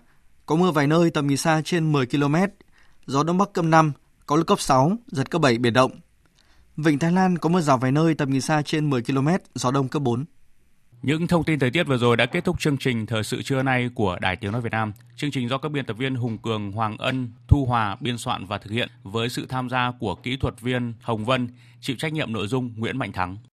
có mưa vài nơi tầm nhìn xa trên 10 km, gió đông bắc cấp 5, có lúc cấp 6, giật cấp 7 biển động. Vịnh Thái Lan có mưa rào vài nơi tầm nhìn xa trên 10 km, gió đông cấp 4. Những thông tin thời tiết vừa rồi đã kết thúc chương trình Thời sự trưa nay của Đài Tiếng Nói Việt Nam. Chương trình do các biên tập viên Hùng Cường, Hoàng Ân, Thu Hòa biên soạn và thực hiện với sự tham gia của kỹ thuật viên Hồng Vân, chịu trách nhiệm nội dung Nguyễn Mạnh Thắng.